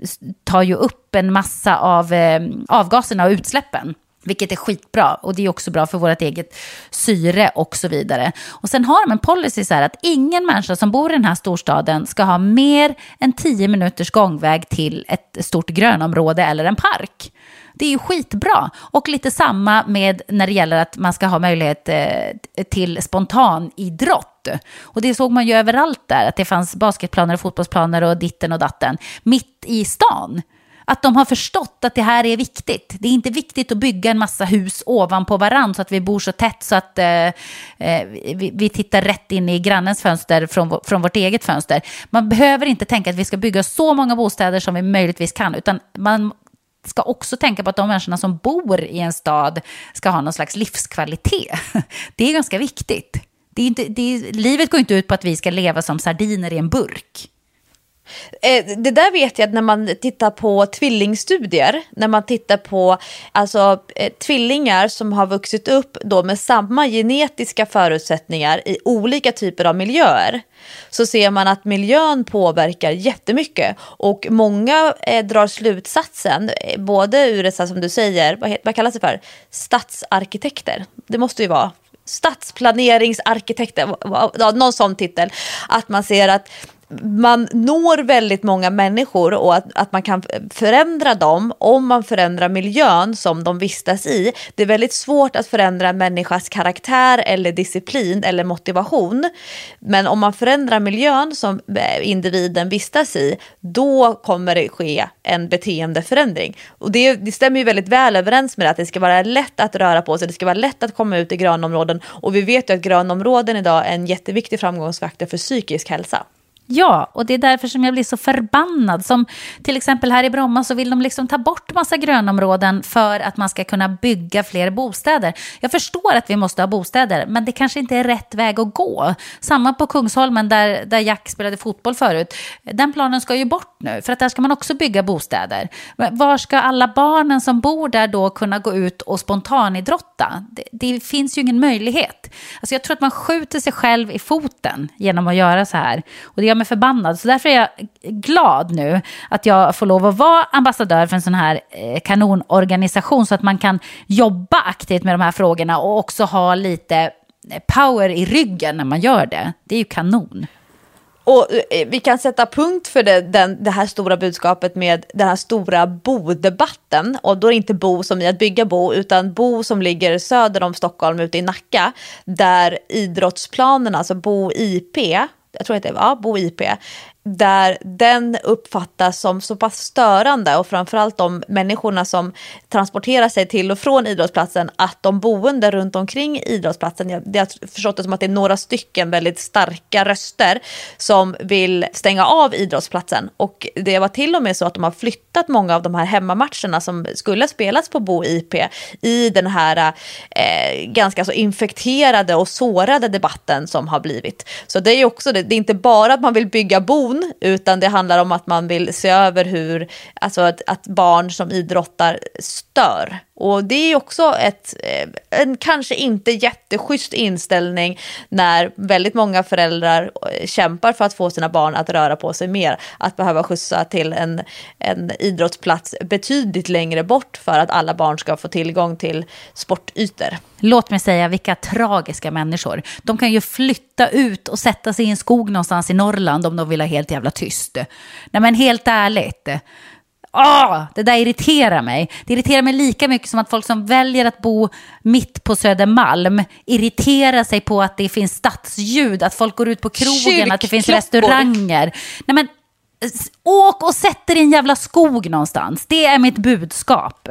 tar ju upp en massa av eh, avgaserna och utsläppen. Vilket är skitbra och det är också bra för vårt eget syre och så vidare. Och sen har de en policy så här att ingen människa som bor i den här storstaden ska ha mer än 10 minuters gångväg till ett stort grönområde eller en park. Det är ju skitbra. Och lite samma med när det gäller att man ska ha möjlighet eh, till spontan idrott. Och det såg man ju överallt där, att det fanns basketplaner och fotbollsplaner och ditten och datten mitt i stan. Att de har förstått att det här är viktigt. Det är inte viktigt att bygga en massa hus ovanpå varandra så att vi bor så tätt så att eh, eh, vi, vi, tittar rätt in i grannens fönster från, från vårt eget fönster. Man behöver inte tänka att vi ska bygga så många bostäder som vi möjligtvis kan, utan man ska också tänka på att de människorna som bor i en stad ska ha någon slags livskvalitet. Det är ganska viktigt. Det är inte, det är, livet går inte ut på att vi ska leva som sardiner i en burk. Eh, det där vet jag när man tittar på tvillingstudier, när man tittar på alltså, eh, tvillingar som har vuxit upp då med samma genetiska förutsättningar i olika typer av miljöer, så ser man att miljön påverkar jättemycket. Och många eh, drar slutsatsen, eh, både ur det som du säger, vad, vad kallas det för, stadsarkitekter, det måste ju vara, stadsplaneringsarkitekter, någon sån titel, att man ser att man når väldigt många människor och att, att man kan förändra dem om man förändrar miljön som de vistas i. Det är väldigt svårt att förändra en människas karaktär eller disciplin eller motivation. Men om man förändrar miljön som individen vistas i, då kommer det ske en beteendeförändring. Och det, det stämmer ju väldigt väl överens med det, att det ska vara lätt att röra på sig, det ska vara lätt att komma ut i grönområden. Och vi vet ju att grönområden idag är en jätteviktig framgångsfaktor för psykisk hälsa. Ja, och det är därför som jag blir så förbannad. Som till exempel här i Bromma så vill de liksom ta bort massa grönområden för att man ska kunna bygga fler bostäder. Jag förstår att vi måste ha bostäder, men det kanske inte är rätt väg att gå. Samma på Kungsholmen där, där Jack spelade fotboll förut. Den planen ska ju bort nu, för att där ska man också bygga bostäder. Men var ska alla barnen som bor där då kunna gå ut och spontanidrotta? Det, det finns ju ingen möjlighet. Alltså jag tror att man skjuter sig själv i foten genom att göra så här. Och det gör mig förbannad. Så därför är jag glad nu att jag får lov att vara ambassadör för en sån här eh, kanonorganisation så att man kan jobba aktivt med de här frågorna och också ha lite eh, power i ryggen när man gör det. Det är ju kanon. Och eh, vi kan sätta punkt för det, den, det här stora budskapet med den här stora bodebatten. Och då är det inte bo som i att bygga bo, utan bo som ligger söder om Stockholm ute i Nacka. Där idrottsplanerna, alltså bo IP, jag tror att det var ja, Bo IP, där den uppfattas som så pass störande och framförallt de människorna som transporterar sig till och från idrottsplatsen att de boende runt omkring idrottsplatsen, jag, jag har förstått det som att det är några stycken väldigt starka röster som vill stänga av idrottsplatsen och det var till och med så att de har flyttat många av de här hemmamatcherna som skulle spelas på Bo IP i den här eh, ganska så infekterade och sårade debatten som har blivit. Så det är ju också det, det är inte bara att man vill bygga bon prestation utan det handlar om att man vill se över hur, alltså att, att barn som idrottar stör. Och det är också ett, eh, en kanske inte jätteschysst inställning när väldigt många föräldrar eh, kämpar för att få sina barn att röra på sig mer. Att behöva skjutsa till en, en idrottsplats betydligt längre bort för att alla barn ska få tillgång till sportytor. Låt mig säga vilka tragiska människor. De kan ju flytta ut och sätta sig i en skog någonstans i Norrland om de vill ha helt jävla tyst. Nej men helt ärligt. Åh, det där irriterar mig. Det irriterar mig lika mycket som att folk som väljer att bo mitt på Södermalm irriterar sig på att det finns stadsljud, att folk går ut på krogen, att det finns restauranger. Nej men, åk och sätt dig i en jävla skog någonstans. Det är mitt budskap.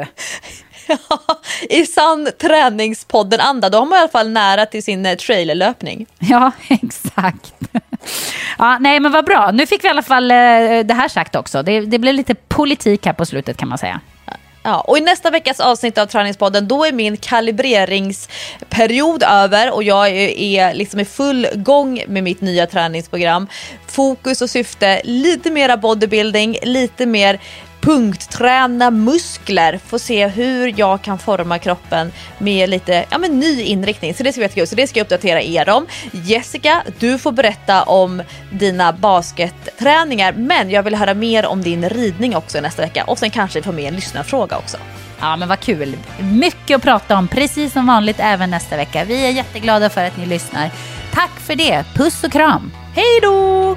I sann träningspodden-anda, då har man i alla fall nära till sin eh, trailerlöpning. Ja, exakt. Ja, nej, men vad bra. Nu fick vi i alla fall eh, det här sagt också. Det, det blev lite politik här på slutet kan man säga. Ja, och i nästa veckas avsnitt av Träningspodden då är min kalibreringsperiod över och jag är, är liksom i full gång med mitt nya träningsprogram. Fokus och syfte, lite mera bodybuilding, lite mer punktträna muskler, få se hur jag kan forma kroppen med lite ja, men ny inriktning. Så det ska vi jättekul. Så det ska jag uppdatera er om. Jessica, du får berätta om dina basketträningar, men jag vill höra mer om din ridning också nästa vecka och sen kanske vi får med en lyssnarfråga också. Ja, men vad kul. Mycket att prata om, precis som vanligt även nästa vecka. Vi är jätteglada för att ni lyssnar. Tack för det. Puss och kram. Hej då!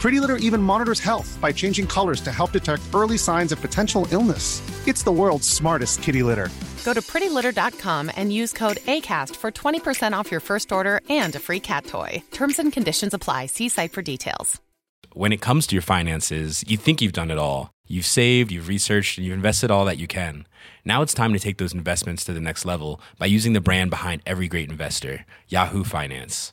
Pretty Litter even monitors health by changing colors to help detect early signs of potential illness. It's the world's smartest kitty litter. Go to prettylitter.com and use code ACAST for 20% off your first order and a free cat toy. Terms and conditions apply. See site for details. When it comes to your finances, you think you've done it all. You've saved, you've researched, and you've invested all that you can. Now it's time to take those investments to the next level by using the brand behind every great investor, Yahoo Finance.